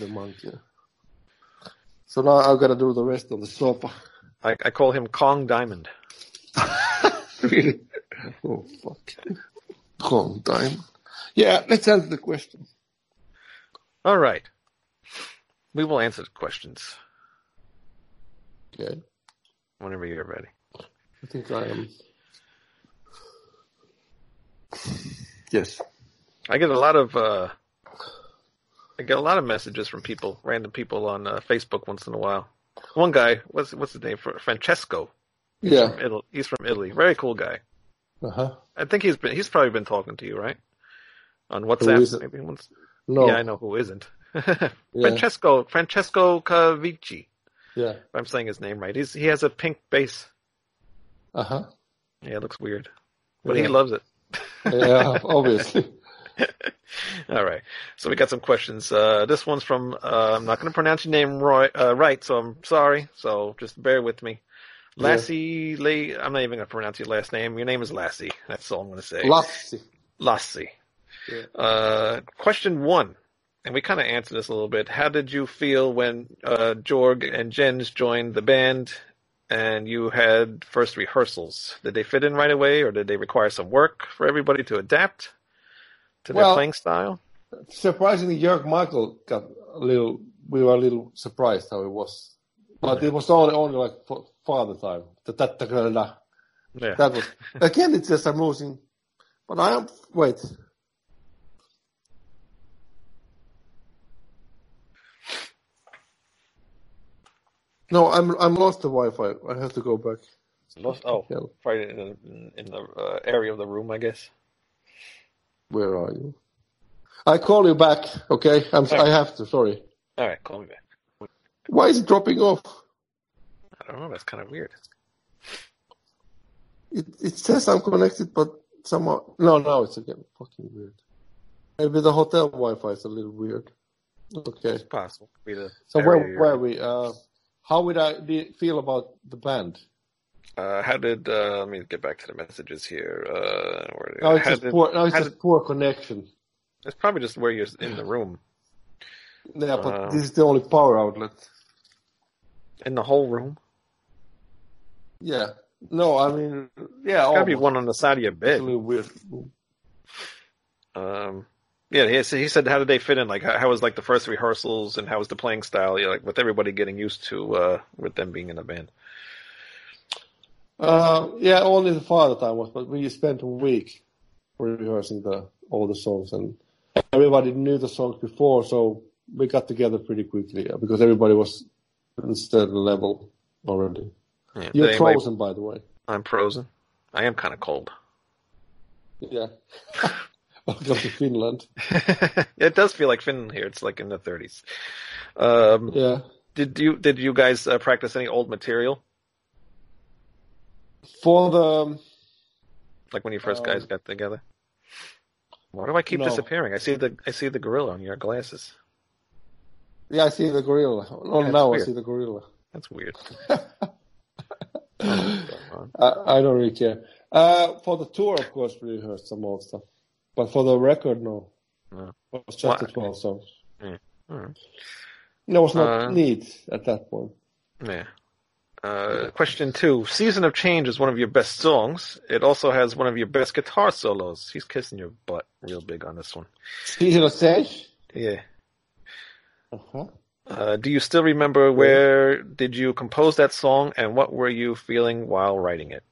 [SPEAKER 2] The monkey. So now I've got to do the rest of the sofa.
[SPEAKER 1] I, I call him Kong Diamond. [LAUGHS]
[SPEAKER 2] really? Oh fuck. Kong Diamond. Yeah, let's answer the question.
[SPEAKER 1] All right, we will answer the questions
[SPEAKER 2] Okay.
[SPEAKER 1] whenever you're ready.
[SPEAKER 2] I think I am. Yes.
[SPEAKER 1] I get a lot of uh, I get a lot of messages from people, random people on uh, Facebook once in a while. One guy, what's what's his name? Francesco.
[SPEAKER 2] Yeah.
[SPEAKER 1] From Italy. He's from Italy. Very cool guy.
[SPEAKER 2] Uh huh.
[SPEAKER 1] I think he's been he's probably been talking to you, right? On WhatsApp, maybe once.
[SPEAKER 2] No.
[SPEAKER 1] Yeah, I know who isn't. [LAUGHS] Francesco Francesco Cavici.
[SPEAKER 2] Yeah.
[SPEAKER 1] If I'm saying his name right. He's he has a pink base.
[SPEAKER 2] Uh huh.
[SPEAKER 1] Yeah, it looks weird, but
[SPEAKER 2] Yeah.
[SPEAKER 1] he loves it.
[SPEAKER 2] Yeah. Obviously. [LAUGHS]
[SPEAKER 1] All right. So we got some questions. Uh, this one's from, uh, I'm not going to pronounce your name Roy, uh, right, so I'm sorry. So just bear with me.
[SPEAKER 2] Yeah.
[SPEAKER 1] Lassie, Lay, I'm not even going to pronounce your last name. Your name is Lassie. That's all I'm going to say.
[SPEAKER 2] Lassie.
[SPEAKER 1] Lassie.
[SPEAKER 2] Yeah.
[SPEAKER 1] Uh, question one. And we kind of answered this a little bit. How did you feel when, uh, Jorg and Jens joined the band and you had first rehearsals? Did they fit in right away or did they require some work for everybody to adapt to their playing style?
[SPEAKER 2] Surprisingly, Jörg Michael got a little. We were a little surprised how it was, but it was only only like for father time. That that that,
[SPEAKER 1] Yeah.
[SPEAKER 2] that was again. It's just amusing, but I am wait. No, I'm I'm lost the Wi-Fi. I have to go back.
[SPEAKER 1] Lost, oh,
[SPEAKER 2] Yeah.
[SPEAKER 1] right in the, in the uh, area of the room, I guess.
[SPEAKER 2] Where are you? I call you back. Okay, I'm. I have to. Sorry.
[SPEAKER 1] All right, call me back.
[SPEAKER 2] Why is it dropping off?
[SPEAKER 1] I don't know. That's kind of weird.
[SPEAKER 2] It it says I'm connected, but somehow no, no, it's again fucking weird. Maybe the hotel Wi-Fi is a little weird. Okay,
[SPEAKER 1] It's possible. Be the
[SPEAKER 2] so
[SPEAKER 1] area
[SPEAKER 2] where
[SPEAKER 1] you're
[SPEAKER 2] we? Uh, how would I be, feel about the band?
[SPEAKER 1] Uh, how did? Uh, let me get back to the messages here. Uh, where,
[SPEAKER 2] No, it's just
[SPEAKER 1] did-
[SPEAKER 2] poor. No, it's just
[SPEAKER 1] did-
[SPEAKER 2] poor connection.
[SPEAKER 1] it's probably just where you're in the [SIGHS] room,
[SPEAKER 2] Yeah, but
[SPEAKER 1] Uh,
[SPEAKER 2] this is the only power outlet.
[SPEAKER 1] in the whole room.
[SPEAKER 2] Yeah. No, I mean, yeah,
[SPEAKER 1] There's gotta be one on the side of your
[SPEAKER 2] It's
[SPEAKER 1] bed.
[SPEAKER 2] a little weird.
[SPEAKER 1] Um, yeah, he, he said, how did they fit in? Like, how, how was like the first rehearsals and how was the playing style? Yeah, like with everybody getting used to uh, with them being in the band.
[SPEAKER 2] Uh, yeah, only the father time was, but we spent a week rehearsing the all the songs, and everybody knew the songs before, so we got together pretty quickly uh, because everybody was at a certain level already.
[SPEAKER 1] Yeah.
[SPEAKER 2] You're frozen, by the way.
[SPEAKER 1] I'm frozen. I am kind of cold.
[SPEAKER 2] Yeah. [LAUGHS] Welcome to Finland. [LAUGHS]
[SPEAKER 1] it does feel like Finland here. It's like in the 30s. Um,
[SPEAKER 2] Yeah.
[SPEAKER 1] did you did you guys uh, practice any old material?
[SPEAKER 2] For the
[SPEAKER 1] Like when you first
[SPEAKER 2] Um,
[SPEAKER 1] guys got together? Why do I keep
[SPEAKER 2] no.
[SPEAKER 1] disappearing? I see the I see the gorilla on your glasses.
[SPEAKER 2] yeah, I see the gorilla. Oh,
[SPEAKER 1] That's
[SPEAKER 2] now
[SPEAKER 1] weird.
[SPEAKER 2] I see the gorilla.
[SPEAKER 1] That's weird. [LAUGHS]
[SPEAKER 2] I, I don't really care. Uh, for the tour, of course, we rehearsed some old stuff, but for the record, no.
[SPEAKER 1] No.
[SPEAKER 2] It was just the twelve songs.
[SPEAKER 1] Alright.
[SPEAKER 2] There was not
[SPEAKER 1] Uh,
[SPEAKER 2] need at that point.
[SPEAKER 1] Yeah. Uh, question two. Season of Change is one of your best songs. It also has one of your best guitar solos. He's kissing your butt real big on this one.
[SPEAKER 2] Season of Change.
[SPEAKER 1] Yeah.
[SPEAKER 2] Uh-huh.
[SPEAKER 1] Uh, do you still remember where did you compose that song and what were you feeling while writing it?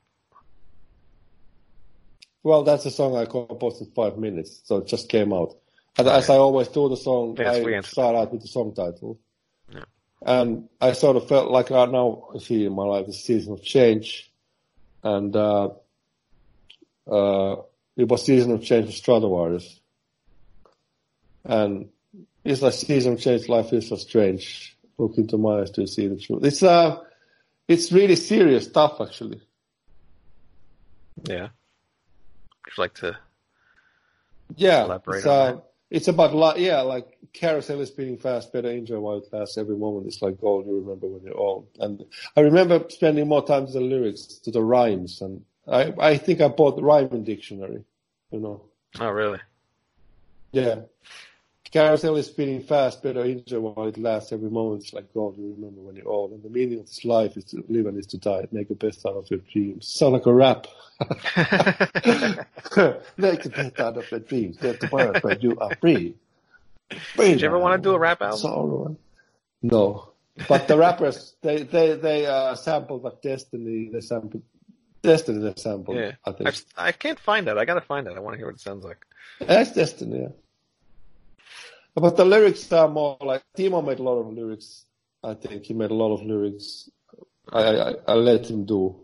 [SPEAKER 2] Well, that's a song I composed in five minutes, so it just came out. And as I always do the song,
[SPEAKER 1] Yes,
[SPEAKER 2] I start out with the song title.
[SPEAKER 1] Yeah.
[SPEAKER 2] And I sort of felt like I now see in my life a season of change. And uh, uh, it was season of change for Stratovarius. And it's like season of change, life is so strange. Look into my eyes to see the truth. It's uh, it's really serious stuff, actually.
[SPEAKER 1] Yeah. Would you like to?
[SPEAKER 2] Yeah,
[SPEAKER 1] Elaborate
[SPEAKER 2] it's,
[SPEAKER 1] on that.
[SPEAKER 2] it's about li- yeah, like carousel is spinning fast, better enjoy while it lasts. Every moment is like gold. You remember when you're old. And I remember spending more time to the lyrics, to the rhymes, and I I think I bought the rhyming dictionary. You know,
[SPEAKER 1] Oh, really?
[SPEAKER 2] yeah. Carousel is spinning fast, better enjoy while it lasts. Every moment is like gold. You remember when you're old. And the meaning of this life is to live and is to die. Make the best out of your dreams. Sound like a rap. [LAUGHS] Make the best out of your dreams. Get the bird where you are free.
[SPEAKER 1] Did you ever want to do a rap album?
[SPEAKER 2] Sorrow. No. But the rappers, they, they, they, uh, sampled like Destiny, they sampled Destiny the sample.
[SPEAKER 1] Yeah,
[SPEAKER 2] I think
[SPEAKER 1] I've, I can't find that. I gotta find that. I want to hear what it sounds like.
[SPEAKER 2] that's Destiny. Yeah. But the lyrics are more like Timo made a lot of lyrics. I think he made a lot of lyrics. I I, I let him do.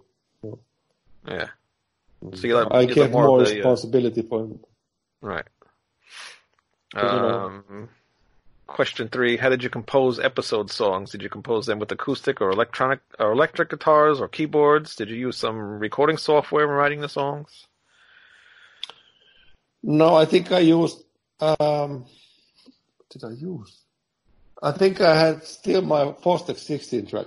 [SPEAKER 1] Yeah. So you let,
[SPEAKER 2] I
[SPEAKER 1] you
[SPEAKER 2] gave more,
[SPEAKER 1] more, the, uh,
[SPEAKER 2] responsibility for him.
[SPEAKER 1] right.
[SPEAKER 2] you know-
[SPEAKER 1] Um, question three: How did you compose episode songs? Did you compose them with acoustic or electronic or electric guitars or keyboards? Did you use some recording software when writing the songs?
[SPEAKER 2] No, I think I used. Um, did I use? I think I had still my Fostex 16 track,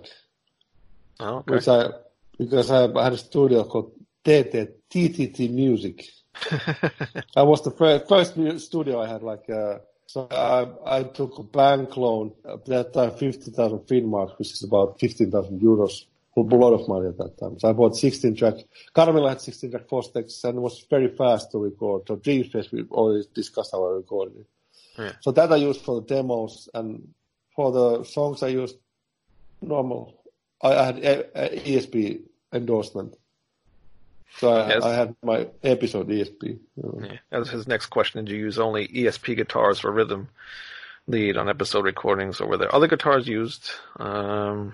[SPEAKER 1] Oh, okay.
[SPEAKER 2] which I because I, I had a studio called TT TTT Music. [LAUGHS] That was the first, first studio I had. Like, uh, so I, I took a bank loan at that time, fifty thousand Finmark, which is about fifteen thousand euros. A lot of money at that time. So I bought 16 track. Karmila had 16 track Fostex and it was very fast to record. So Dreamspace, we always discussed how I recorded it.
[SPEAKER 1] Yeah.
[SPEAKER 2] So that I used for the demos and for the songs I used normal. I had ESP endorsement. So I,
[SPEAKER 1] Yes.
[SPEAKER 2] I had my episode ESP. you know.
[SPEAKER 1] Yeah. That was his next question. Did you use only ESP guitars for rhythm lead on episode recordings, or were there other guitars used? Um,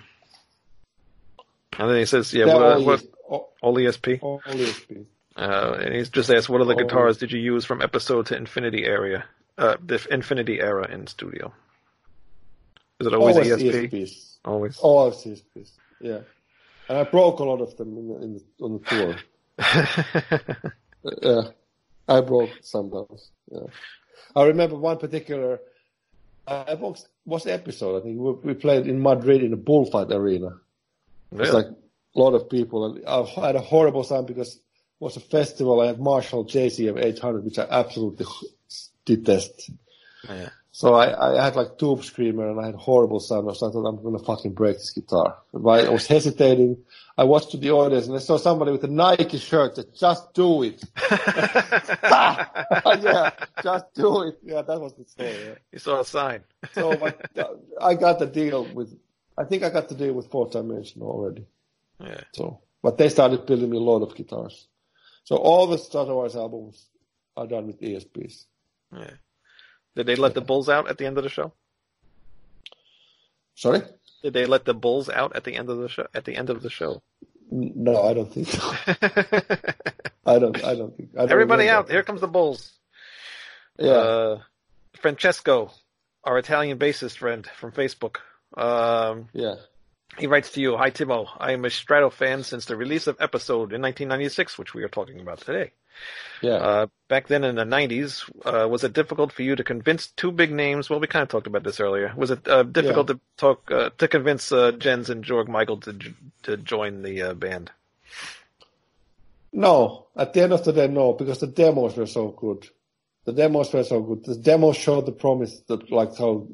[SPEAKER 1] and then he says, "Yeah, what,
[SPEAKER 2] all,
[SPEAKER 1] what
[SPEAKER 2] all,
[SPEAKER 1] all ESP."
[SPEAKER 2] all ESP.
[SPEAKER 1] Uh, and he's just asked, "What other
[SPEAKER 2] All-
[SPEAKER 1] guitars did you use from episode to Infinity area? Uh, the Infinity era in studio? Is it always,
[SPEAKER 2] Always
[SPEAKER 1] ESP?
[SPEAKER 2] ESPs.
[SPEAKER 1] Always.
[SPEAKER 2] Always ESPs. Yeah. And I broke a lot of them in the, in the, on the tour. [LAUGHS] Yeah, I broke some sometimes. Yeah, I remember one particular. I was was the episode. I think we, we played in Madrid in a bullfight arena. It's like a lot of people, and I had a horrible sound because it was a festival. I had Marshall JCM 800, which I absolutely detest.
[SPEAKER 1] yeah.
[SPEAKER 2] So I, I had like tube screamer and I had horrible sound. So I thought I'm gonna fucking break this guitar. But I was hesitating. I watched to the audience and I saw somebody with a Nike shirt that just do it. [LAUGHS] [LAUGHS] yeah, just do it. Yeah, that was the story. Yeah.
[SPEAKER 1] you saw a sign.
[SPEAKER 2] So but, uh, I got the deal with. I think I got the deal with Fourth Dimension already.
[SPEAKER 1] Yeah.
[SPEAKER 2] So, but they started building me a lot of guitars. So all the Stratovarius albums are done with ESPs.
[SPEAKER 1] Yeah. Did they let the bulls out at the end of the show?
[SPEAKER 2] Sorry?
[SPEAKER 1] Did they let the bulls out at the end of the show? At the end of the show.
[SPEAKER 2] No, I don't think so. [LAUGHS] I don't. I don't think. I don't
[SPEAKER 1] Everybody out! Here comes the bulls.
[SPEAKER 2] Yeah.
[SPEAKER 1] Uh, Francesco, our Italian bassist friend from Facebook. Um,
[SPEAKER 2] yeah.
[SPEAKER 1] He writes to you, Hi Timo, I am a Strato fan since the release of episode in 1996, which we are talking about today.
[SPEAKER 2] Yeah.
[SPEAKER 1] Uh, back then in the 90s, uh, was it difficult for you to convince two big names? Well, we kind of talked about this earlier. Was it uh, difficult to talk uh, to convince uh, Jens and Jörg Michael to to join the uh, band?
[SPEAKER 2] no. At the end of the day, no, because the demos were so good. The demos were so good. The demos showed the promise that, like, how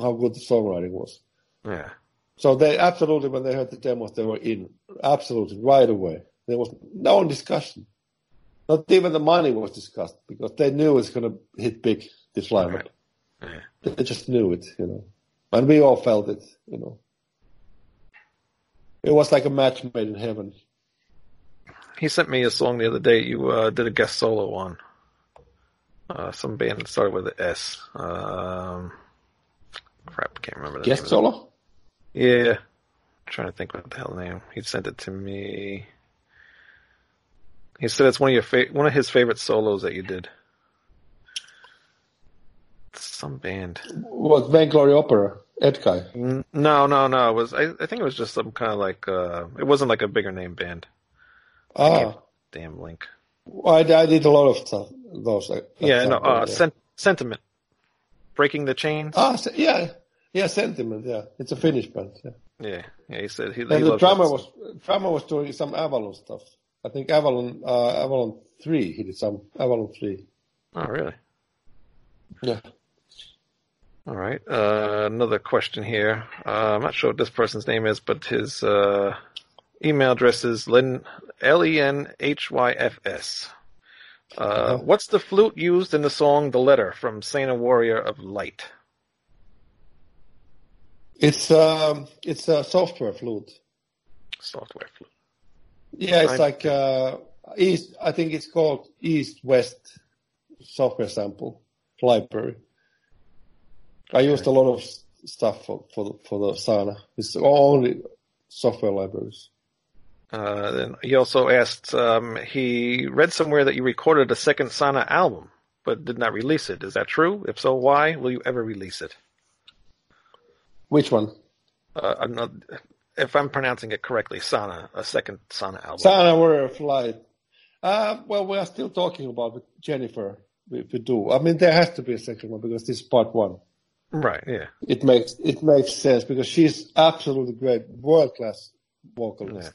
[SPEAKER 2] how good the songwriting was.
[SPEAKER 1] Yeah,
[SPEAKER 2] So they absolutely, when they heard the demos, they were in. Absolutely, right away. There was no discussion. Not even the money was discussed because they knew it's going to hit big. This lineup.
[SPEAKER 1] yeah.
[SPEAKER 2] They just knew it, you know. And we all felt it, you know. It was like a match made in heaven.
[SPEAKER 1] He sent me a song the other day. You uh, did a guest solo on uh, some band that started with an S. Um, crap, can't remember the
[SPEAKER 2] Guest
[SPEAKER 1] name.
[SPEAKER 2] solo?
[SPEAKER 1] Yeah, I'm trying to think what the hell name. He sent it to me. He said it's one of your fa- one of his favorite solos that you did. Some band.
[SPEAKER 2] What, Vainglory Opera?
[SPEAKER 1] N- No, no, no. It was I, I think it was just some kind of like uh it wasn't like a bigger name band.
[SPEAKER 2] Ah,
[SPEAKER 1] Damn link.
[SPEAKER 2] I, I did a lot of stuff. Those. uh,
[SPEAKER 1] Yeah, no, uh
[SPEAKER 2] yeah.
[SPEAKER 1] sen- sentiment. Breaking the chains.
[SPEAKER 2] Ah, yeah, yeah, Sentiment. Yeah, it's a Finnish band. Yeah,
[SPEAKER 1] Yeah, yeah. He said he. he
[SPEAKER 2] and the
[SPEAKER 1] loves
[SPEAKER 2] drummer was drummer was doing some Avalon stuff. I think Avalon, uh, Avalon three. He did some Avalon three.
[SPEAKER 1] Oh, really?
[SPEAKER 2] Yeah.
[SPEAKER 1] All right. Uh, another question here. Uh, I'm not sure what this person's name is, but his uh, email address is Len L E N H Y F S. Uh. What's the flute used in the song "The Letter" from Saana Warrior of Light?
[SPEAKER 2] It's um, it's a software flute.
[SPEAKER 1] Software flute.
[SPEAKER 2] Yeah, it's
[SPEAKER 1] I-
[SPEAKER 2] like uh, East. I think it's called East West software sample library. I used a lot of stuff for for the, for the Saana. It's only software libraries.
[SPEAKER 1] Uh, then he also asked, um, he read somewhere that you recorded a second Saana album, but did not release it. Is that true? If so, why will you ever release it?
[SPEAKER 2] Which one?
[SPEAKER 1] Uh, I'm not, if I'm pronouncing it correctly, Saana, a second Saana album.
[SPEAKER 2] Saana Warrior Flight. Uh, well, we are still talking about with Jennifer. If we do, I mean, there has to be a second one because this is part one.
[SPEAKER 1] Right, yeah.
[SPEAKER 2] It makes it makes sense because she's absolutely great, world class vocalist.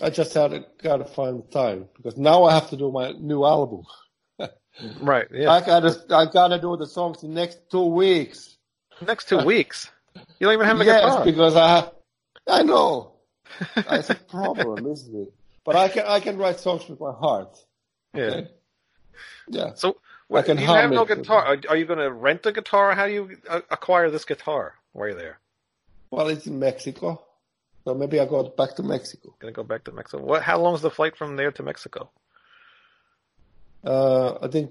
[SPEAKER 2] I just had to, gotta find the time because now I have to do my new album. [LAUGHS]
[SPEAKER 1] Right, yeah.
[SPEAKER 2] I gotta I gotta do the songs in next two weeks.
[SPEAKER 1] Next two weeks. You don't even have a
[SPEAKER 2] yes,
[SPEAKER 1] guitar.
[SPEAKER 2] because I I know [LAUGHS] it's a problem, isn't it? But I can I can write songs with my heart.
[SPEAKER 1] yeah.
[SPEAKER 2] Okay? Yeah.
[SPEAKER 1] So,
[SPEAKER 2] I can
[SPEAKER 1] you have no guitar. Are, are you going to rent a guitar? How do you uh, acquire this guitar while you're there?
[SPEAKER 2] Well, it's in Mexico, so maybe I go back to Mexico.
[SPEAKER 1] To go back to Mexico? What? How long is the flight from there to Mexico?
[SPEAKER 2] Uh, I think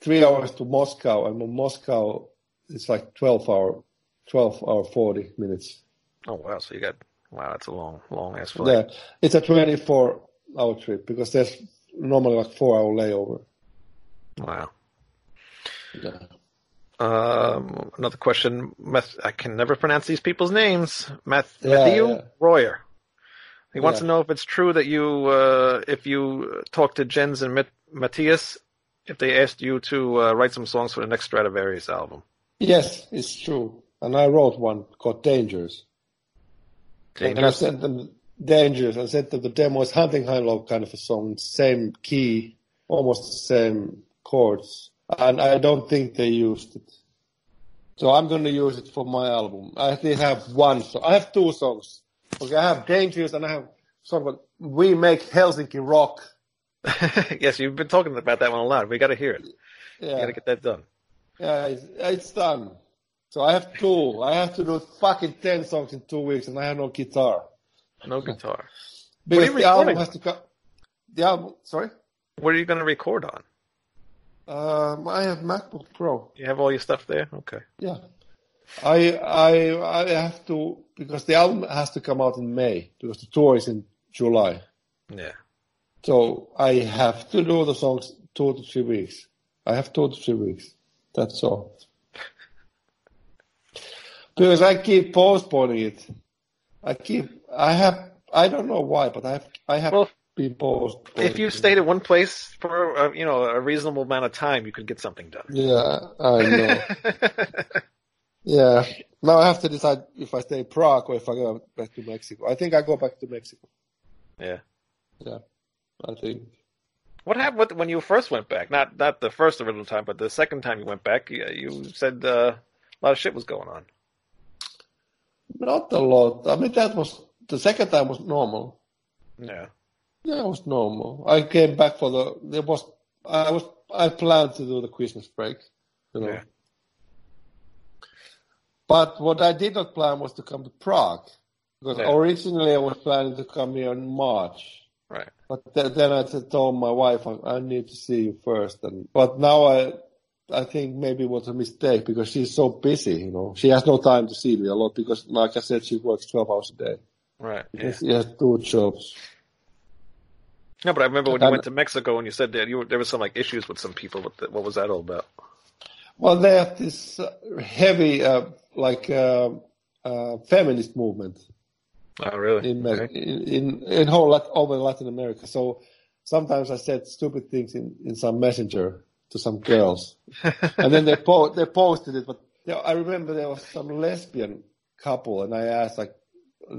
[SPEAKER 2] three hours to Moscow, and from Moscow it's like twelve hour, twelve hour forty minutes.
[SPEAKER 1] Oh wow! So you got wow. That's a long, long ass flight.
[SPEAKER 2] Yeah, it's a twenty-four hour trip because there's normally like four hour layover.
[SPEAKER 1] Wow.
[SPEAKER 2] Yeah.
[SPEAKER 1] Um, another question. Meth- I can never pronounce these people's names. Math-
[SPEAKER 2] Yeah,
[SPEAKER 1] Matthew
[SPEAKER 2] yeah.
[SPEAKER 1] Royer. He wants
[SPEAKER 2] Yeah.
[SPEAKER 1] to know if it's true that you, uh, if you talked to Jens and Matias, if they asked you to uh, write some songs for the next Stratovarius album.
[SPEAKER 2] Yes, it's true. And I wrote one called Dangers. And I sent them Dangers. I sent them the demo. It's Hunting High Low kind of a song, same key, almost the same chords. And I don't think they used it. So I'm going to use it for my album. I did have one song. I have two songs. Okay, I have Dangerous and I have song called We Make Helsinki Rock. [LAUGHS]
[SPEAKER 1] yes, you've been talking about that one a lot. We got to hear it.
[SPEAKER 2] Yeah,
[SPEAKER 1] got to get that done.
[SPEAKER 2] Yeah, it's, it's done. So I have two. I have to do fucking ten songs in two weeks, and I have no guitar.
[SPEAKER 1] No guitar.
[SPEAKER 2] Because
[SPEAKER 1] you
[SPEAKER 2] the album has to come. The album, sorry.
[SPEAKER 1] What are you going to record on?
[SPEAKER 2] Um, I have MacBook Pro.
[SPEAKER 1] You have all your stuff there? Okay.
[SPEAKER 2] Yeah, I I I have to because the album has to come out in May because the tour is in July.
[SPEAKER 1] Yeah.
[SPEAKER 2] So I have to do the songs two to three weeks. I have two to three weeks. That's all. Because I keep postponing it. I keep. I have. I don't know why, but I have. I have
[SPEAKER 1] Well,
[SPEAKER 2] been postponing.
[SPEAKER 1] If you stayed at one place for uh, you know a reasonable amount of time, you could get something done.
[SPEAKER 2] Yeah, I know. [LAUGHS] yeah. Now I have to decide if I stay in Prague or if I go back to Mexico. I think I go back to Mexico.
[SPEAKER 1] yeah.
[SPEAKER 2] Yeah, I think.
[SPEAKER 1] What happened with, when you first went back? Not not the first original time, but the second time you went back. You, you said uh, a lot of shit was going on.
[SPEAKER 2] Not a lot. I mean, that was the second time was normal.
[SPEAKER 1] Yeah.
[SPEAKER 2] Yeah, it was normal. I came back for the. There was. I was. I planned to do the Christmas break. You know.
[SPEAKER 1] Yeah.
[SPEAKER 2] But what I did not plan was to come to Prague because
[SPEAKER 1] Yeah.
[SPEAKER 2] originally I was planning to come here in March.
[SPEAKER 1] Right.
[SPEAKER 2] But th- then I told my wife I, I need to see you first, and but now I I think maybe it was a mistake because she's so busy. You know, she has no time to see me a lot because, like I said, she works twelve hours a day.
[SPEAKER 1] Right. Yeah.
[SPEAKER 2] She has two jobs.
[SPEAKER 1] No, but I remember when you
[SPEAKER 2] And-
[SPEAKER 1] went to Mexico and you said that you were, there was some like issues with some people. What, the, what was that all about?
[SPEAKER 2] Well, they have this heavy, uh, like uh, uh, feminist movement
[SPEAKER 1] Oh, really?
[SPEAKER 2] in,
[SPEAKER 1] Okay.
[SPEAKER 2] in in in whole Lat- over Latin America. So sometimes I said stupid things in, in some messenger to some girls, [LAUGHS] and then they po- they posted it. But there, I remember there was some lesbian couple, and I asked like,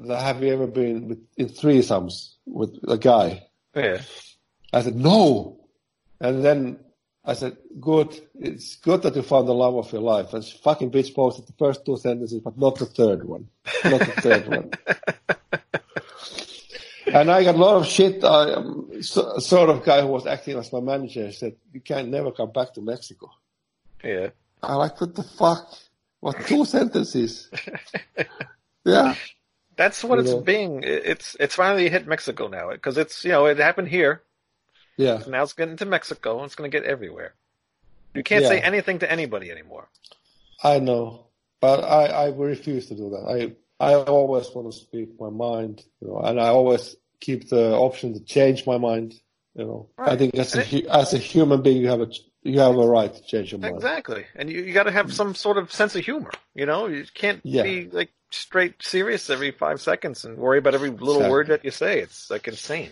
[SPEAKER 2] "Have you ever been with, in threesomes with a guy?"
[SPEAKER 1] Yeah.
[SPEAKER 2] I said, "No," and then. I said, good. It's good that you found the love of your life. And she fucking bitch posted the first two sentences, but not the third one. Not the third one. [LAUGHS] And I got a lot of shit. I um, so, sort of guy who was acting as my manager said, "You can never come back to Mexico."
[SPEAKER 1] Yeah.
[SPEAKER 2] I like, what the fuck? What two sentences? [LAUGHS] Yeah,
[SPEAKER 1] That's what
[SPEAKER 2] You
[SPEAKER 1] it's
[SPEAKER 2] know?
[SPEAKER 1] being. It's it's finally hit Mexico now because it's you know it happened here.
[SPEAKER 2] Yeah,
[SPEAKER 1] So now it's getting to Mexico and it's going to get everywhere. You can't say anything to anybody anymore.
[SPEAKER 2] I know, but I, I refuse to do that. I I always want to speak my mind, you know, and I always keep the option to change my mind. You know, I think as a hu- as a human being, you have a you have a right to change your mind.
[SPEAKER 1] Exactly, and you you got to have some sort of sense of humor. You know, you can't
[SPEAKER 2] Yeah.
[SPEAKER 1] be like straight serious every five seconds and worry about every little
[SPEAKER 2] Exactly.
[SPEAKER 1] word that you say. It's like insane,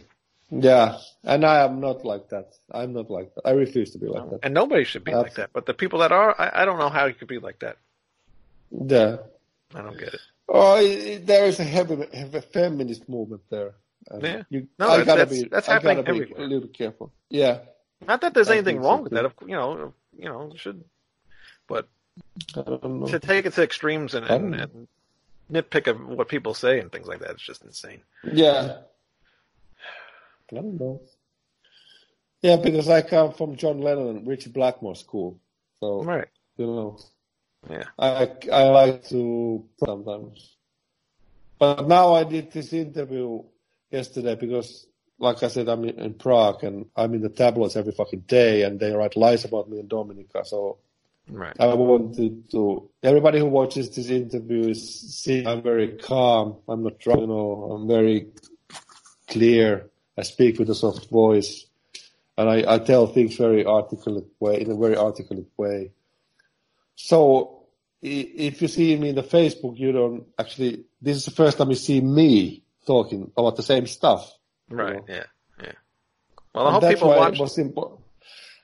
[SPEAKER 2] Yeah, and I am not like that. I'm not like that. I refuse to be like that.
[SPEAKER 1] and nobody should be like that. But the people that are, I, I don't know how you could be like that.
[SPEAKER 2] Yeah.
[SPEAKER 1] I don't get it.
[SPEAKER 2] Oh, it, there is a heavy, heavy feminist movement there. And
[SPEAKER 1] Yeah.
[SPEAKER 2] You,
[SPEAKER 1] No,
[SPEAKER 2] I
[SPEAKER 1] that's-
[SPEAKER 2] gotta
[SPEAKER 1] that's-
[SPEAKER 2] be.
[SPEAKER 1] that's
[SPEAKER 2] I
[SPEAKER 1] happening
[SPEAKER 2] gotta be
[SPEAKER 1] everywhere.
[SPEAKER 2] a little careful. Yeah.
[SPEAKER 1] Not that there's
[SPEAKER 2] I
[SPEAKER 1] anything
[SPEAKER 2] think so,
[SPEAKER 1] wrong with
[SPEAKER 2] too.
[SPEAKER 1] that. Of You know, you know, should but
[SPEAKER 2] I don't know.
[SPEAKER 1] to take it to extremes and, and, and nitpick of what people say and things like that is just insane.
[SPEAKER 2] Yeah. I don't know. Yeah, because I come from John Lennon and Ritchie Blackmore school, so
[SPEAKER 1] Right.
[SPEAKER 2] you know,
[SPEAKER 1] Yeah.
[SPEAKER 2] I I like to sometimes. But now I did this interview yesterday because, like I said, I'm in, Prague and I'm in the tabloids every fucking day, and they write lies about me in Dominica. So
[SPEAKER 1] Right.
[SPEAKER 2] I wanted to. Everybody who watches this interview is see I'm very calm. I'm not drunk. You know, I'm very clear. I speak with a soft voice, and I, I tell things very articulate way in a very articulate way. So if you see me in the Facebook, you don't actually. This is the first time you see me talking about the same stuff. you
[SPEAKER 1] Right.
[SPEAKER 2] know.
[SPEAKER 1] Yeah. Yeah. Well, I
[SPEAKER 2] And
[SPEAKER 1] hope
[SPEAKER 2] that's
[SPEAKER 1] people
[SPEAKER 2] why
[SPEAKER 1] watch.
[SPEAKER 2] Was impo-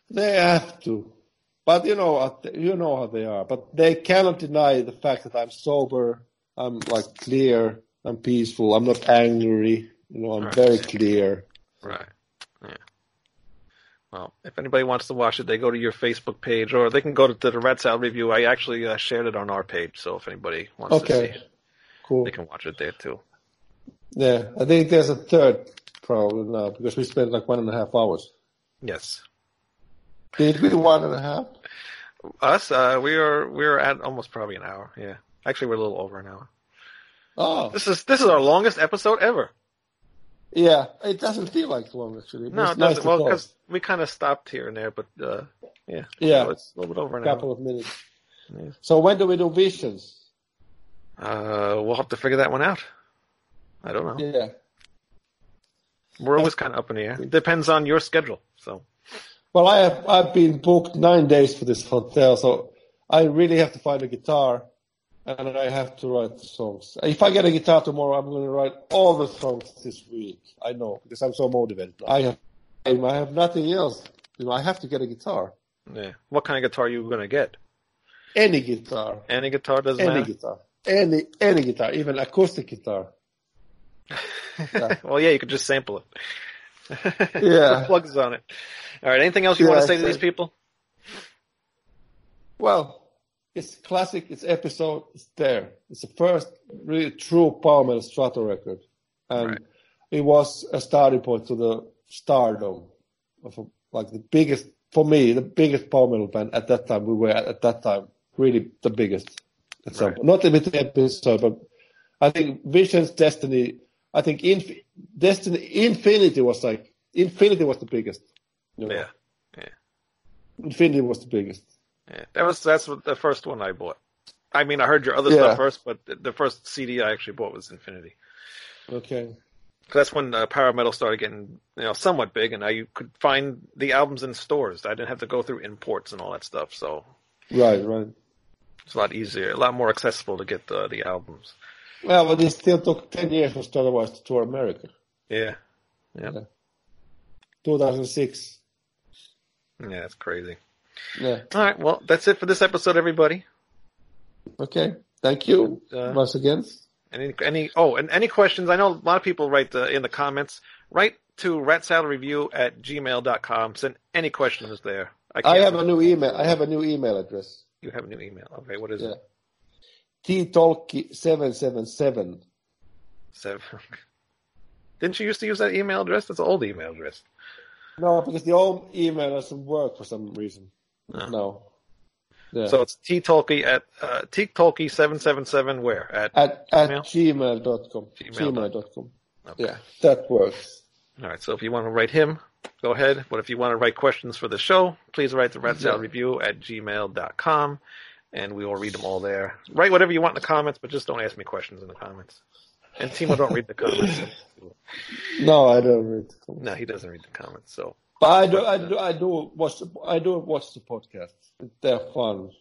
[SPEAKER 2] they have to, but you know, uh, what- you know how they are. But they cannot deny the fact that I'm sober. I'm like clear. I'm peaceful. I'm not angry. You know, I'm
[SPEAKER 1] Right.
[SPEAKER 2] very clear.
[SPEAKER 1] Right. Yeah. Well, if anybody wants to watch it, they go to your Facebook page, or they can go to, the Rat Salad Review. I actually uh, shared it on our page, so if anybody wants to see
[SPEAKER 2] Okay,
[SPEAKER 1] it,
[SPEAKER 2] cool.
[SPEAKER 1] they can watch it there too.
[SPEAKER 2] Yeah, I think there's a third probably now because we spent like one and a half hours.
[SPEAKER 1] Yes.
[SPEAKER 2] Did we one and a half?
[SPEAKER 1] Us, uh, we are we are at almost probably an hour. Yeah. Actually, we're a little over an hour.
[SPEAKER 2] Oh,
[SPEAKER 1] This is this is our longest episode ever.
[SPEAKER 2] Yeah. It doesn't feel like long actually.
[SPEAKER 1] No,
[SPEAKER 2] It's
[SPEAKER 1] it doesn't.
[SPEAKER 2] to
[SPEAKER 1] Well, because we kind of stopped here and there, but uh, yeah,
[SPEAKER 2] Yeah.
[SPEAKER 1] so it's a little bit over an
[SPEAKER 2] couple
[SPEAKER 1] hour.
[SPEAKER 2] of minutes.
[SPEAKER 1] Yeah.
[SPEAKER 2] So when do we do visions?
[SPEAKER 1] Uh, we'll have to figure that one out. I don't know.
[SPEAKER 2] Yeah.
[SPEAKER 1] We're always kind of up in the air. It depends on your schedule. So
[SPEAKER 2] Well, I have I've been booked nine days for this hotel, so I really have to find a guitar, and I have to write the songs. If I get a guitar tomorrow, I'm going to write all the songs this week. I know because I'm so motivated. I have I have nothing else. You know, I have to get a guitar,
[SPEAKER 1] yeah, what kind of guitar are you gonna get?
[SPEAKER 2] any guitar,
[SPEAKER 1] Any guitar doesn't
[SPEAKER 2] any
[SPEAKER 1] matter.
[SPEAKER 2] guitar, any any guitar, even acoustic guitar. Yeah. [LAUGHS]
[SPEAKER 1] well, yeah, you could just sample it. [LAUGHS]
[SPEAKER 2] Yeah.
[SPEAKER 1] Put plugs on it. All right. Anything else you
[SPEAKER 2] Yeah,
[SPEAKER 1] want to say to these people?
[SPEAKER 2] Well, it's classic. It's episode. It's there. It's the first really true power metal Strato record, and
[SPEAKER 1] Right.
[SPEAKER 2] it was a starting point to the stardom of a, like the biggest for me, the biggest power metal band at that time. We were at, at that time really the biggest. At some
[SPEAKER 1] Right.
[SPEAKER 2] Not with the episode, but I think Vision's Destiny. I think Inf- Destiny Infinity was like Infinity was the biggest. you know.
[SPEAKER 1] Yeah.
[SPEAKER 2] Infinity was the biggest.
[SPEAKER 1] Yeah. That was that's what the first one I bought. I mean, I heard your other
[SPEAKER 2] Yeah.
[SPEAKER 1] stuff first, but the- the first CD I actually bought was Infinity.
[SPEAKER 2] Okay.
[SPEAKER 1] 'Cause that's when uh, power metal started getting you know somewhat big, and I could find the albums in stores. I didn't have to go through imports and all that stuff, so
[SPEAKER 2] Right. Right.
[SPEAKER 1] it's a lot easier, a lot more accessible to get the the albums.
[SPEAKER 2] Well, but it still took 10 years for Stardust to tour America.
[SPEAKER 1] Yeah. Yeah.
[SPEAKER 2] 2006.
[SPEAKER 1] Yeah, that's crazy.
[SPEAKER 2] Yeah.
[SPEAKER 1] All right, well, that's it for this episode, everybody.
[SPEAKER 2] Okay. Thank you
[SPEAKER 1] Uh,
[SPEAKER 2] once again.
[SPEAKER 1] Any, any, oh, and any questions? I know a lot of people write uh, in the comments. Write to ratsaladreview at gmail.com. Send any questions there.
[SPEAKER 2] I
[SPEAKER 1] can't-
[SPEAKER 2] have a new email. I have a new email address.
[SPEAKER 1] You have a new email. Okay, what is
[SPEAKER 2] Yeah.
[SPEAKER 1] it?
[SPEAKER 2] T-Tolkki777.
[SPEAKER 1] Seven. [LAUGHS] Didn't you used to use that email address? That's an old email address.
[SPEAKER 2] No, because the old email doesn't work for some reason.
[SPEAKER 1] No.
[SPEAKER 2] No. Yeah.
[SPEAKER 1] So it's ttalky at uh, ttalky seven seven seven. Where at?
[SPEAKER 2] at at
[SPEAKER 1] Gmail?
[SPEAKER 2] gmail.com.
[SPEAKER 1] Gmail dot-
[SPEAKER 2] Gmail.com.
[SPEAKER 1] Okay.
[SPEAKER 2] Yeah, that works.
[SPEAKER 1] All right. So if you want to write him, go ahead. But if you want to write questions for the show, please write the to
[SPEAKER 2] Yeah.
[SPEAKER 1] Review at gmail.com and we will read them all there. Write whatever you want in the comments, but just don't ask me questions in the comments. And Timo don't read the comments. [LAUGHS]
[SPEAKER 2] No, I don't read. the comments.
[SPEAKER 1] No, he doesn't read the comments. So
[SPEAKER 2] But I do, I do, I do watch the, I do watch the podcast. They're fun.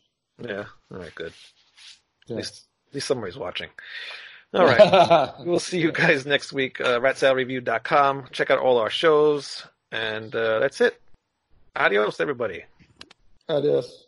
[SPEAKER 1] yeah. All right. Good. At
[SPEAKER 2] Yeah.
[SPEAKER 1] least, at least somebody's watching. All right. [LAUGHS] We'll see you guys next week. Uh, ratsaladreview.com. Check out all our shows. And uh, that's it. Adios, everybody.
[SPEAKER 2] Adios.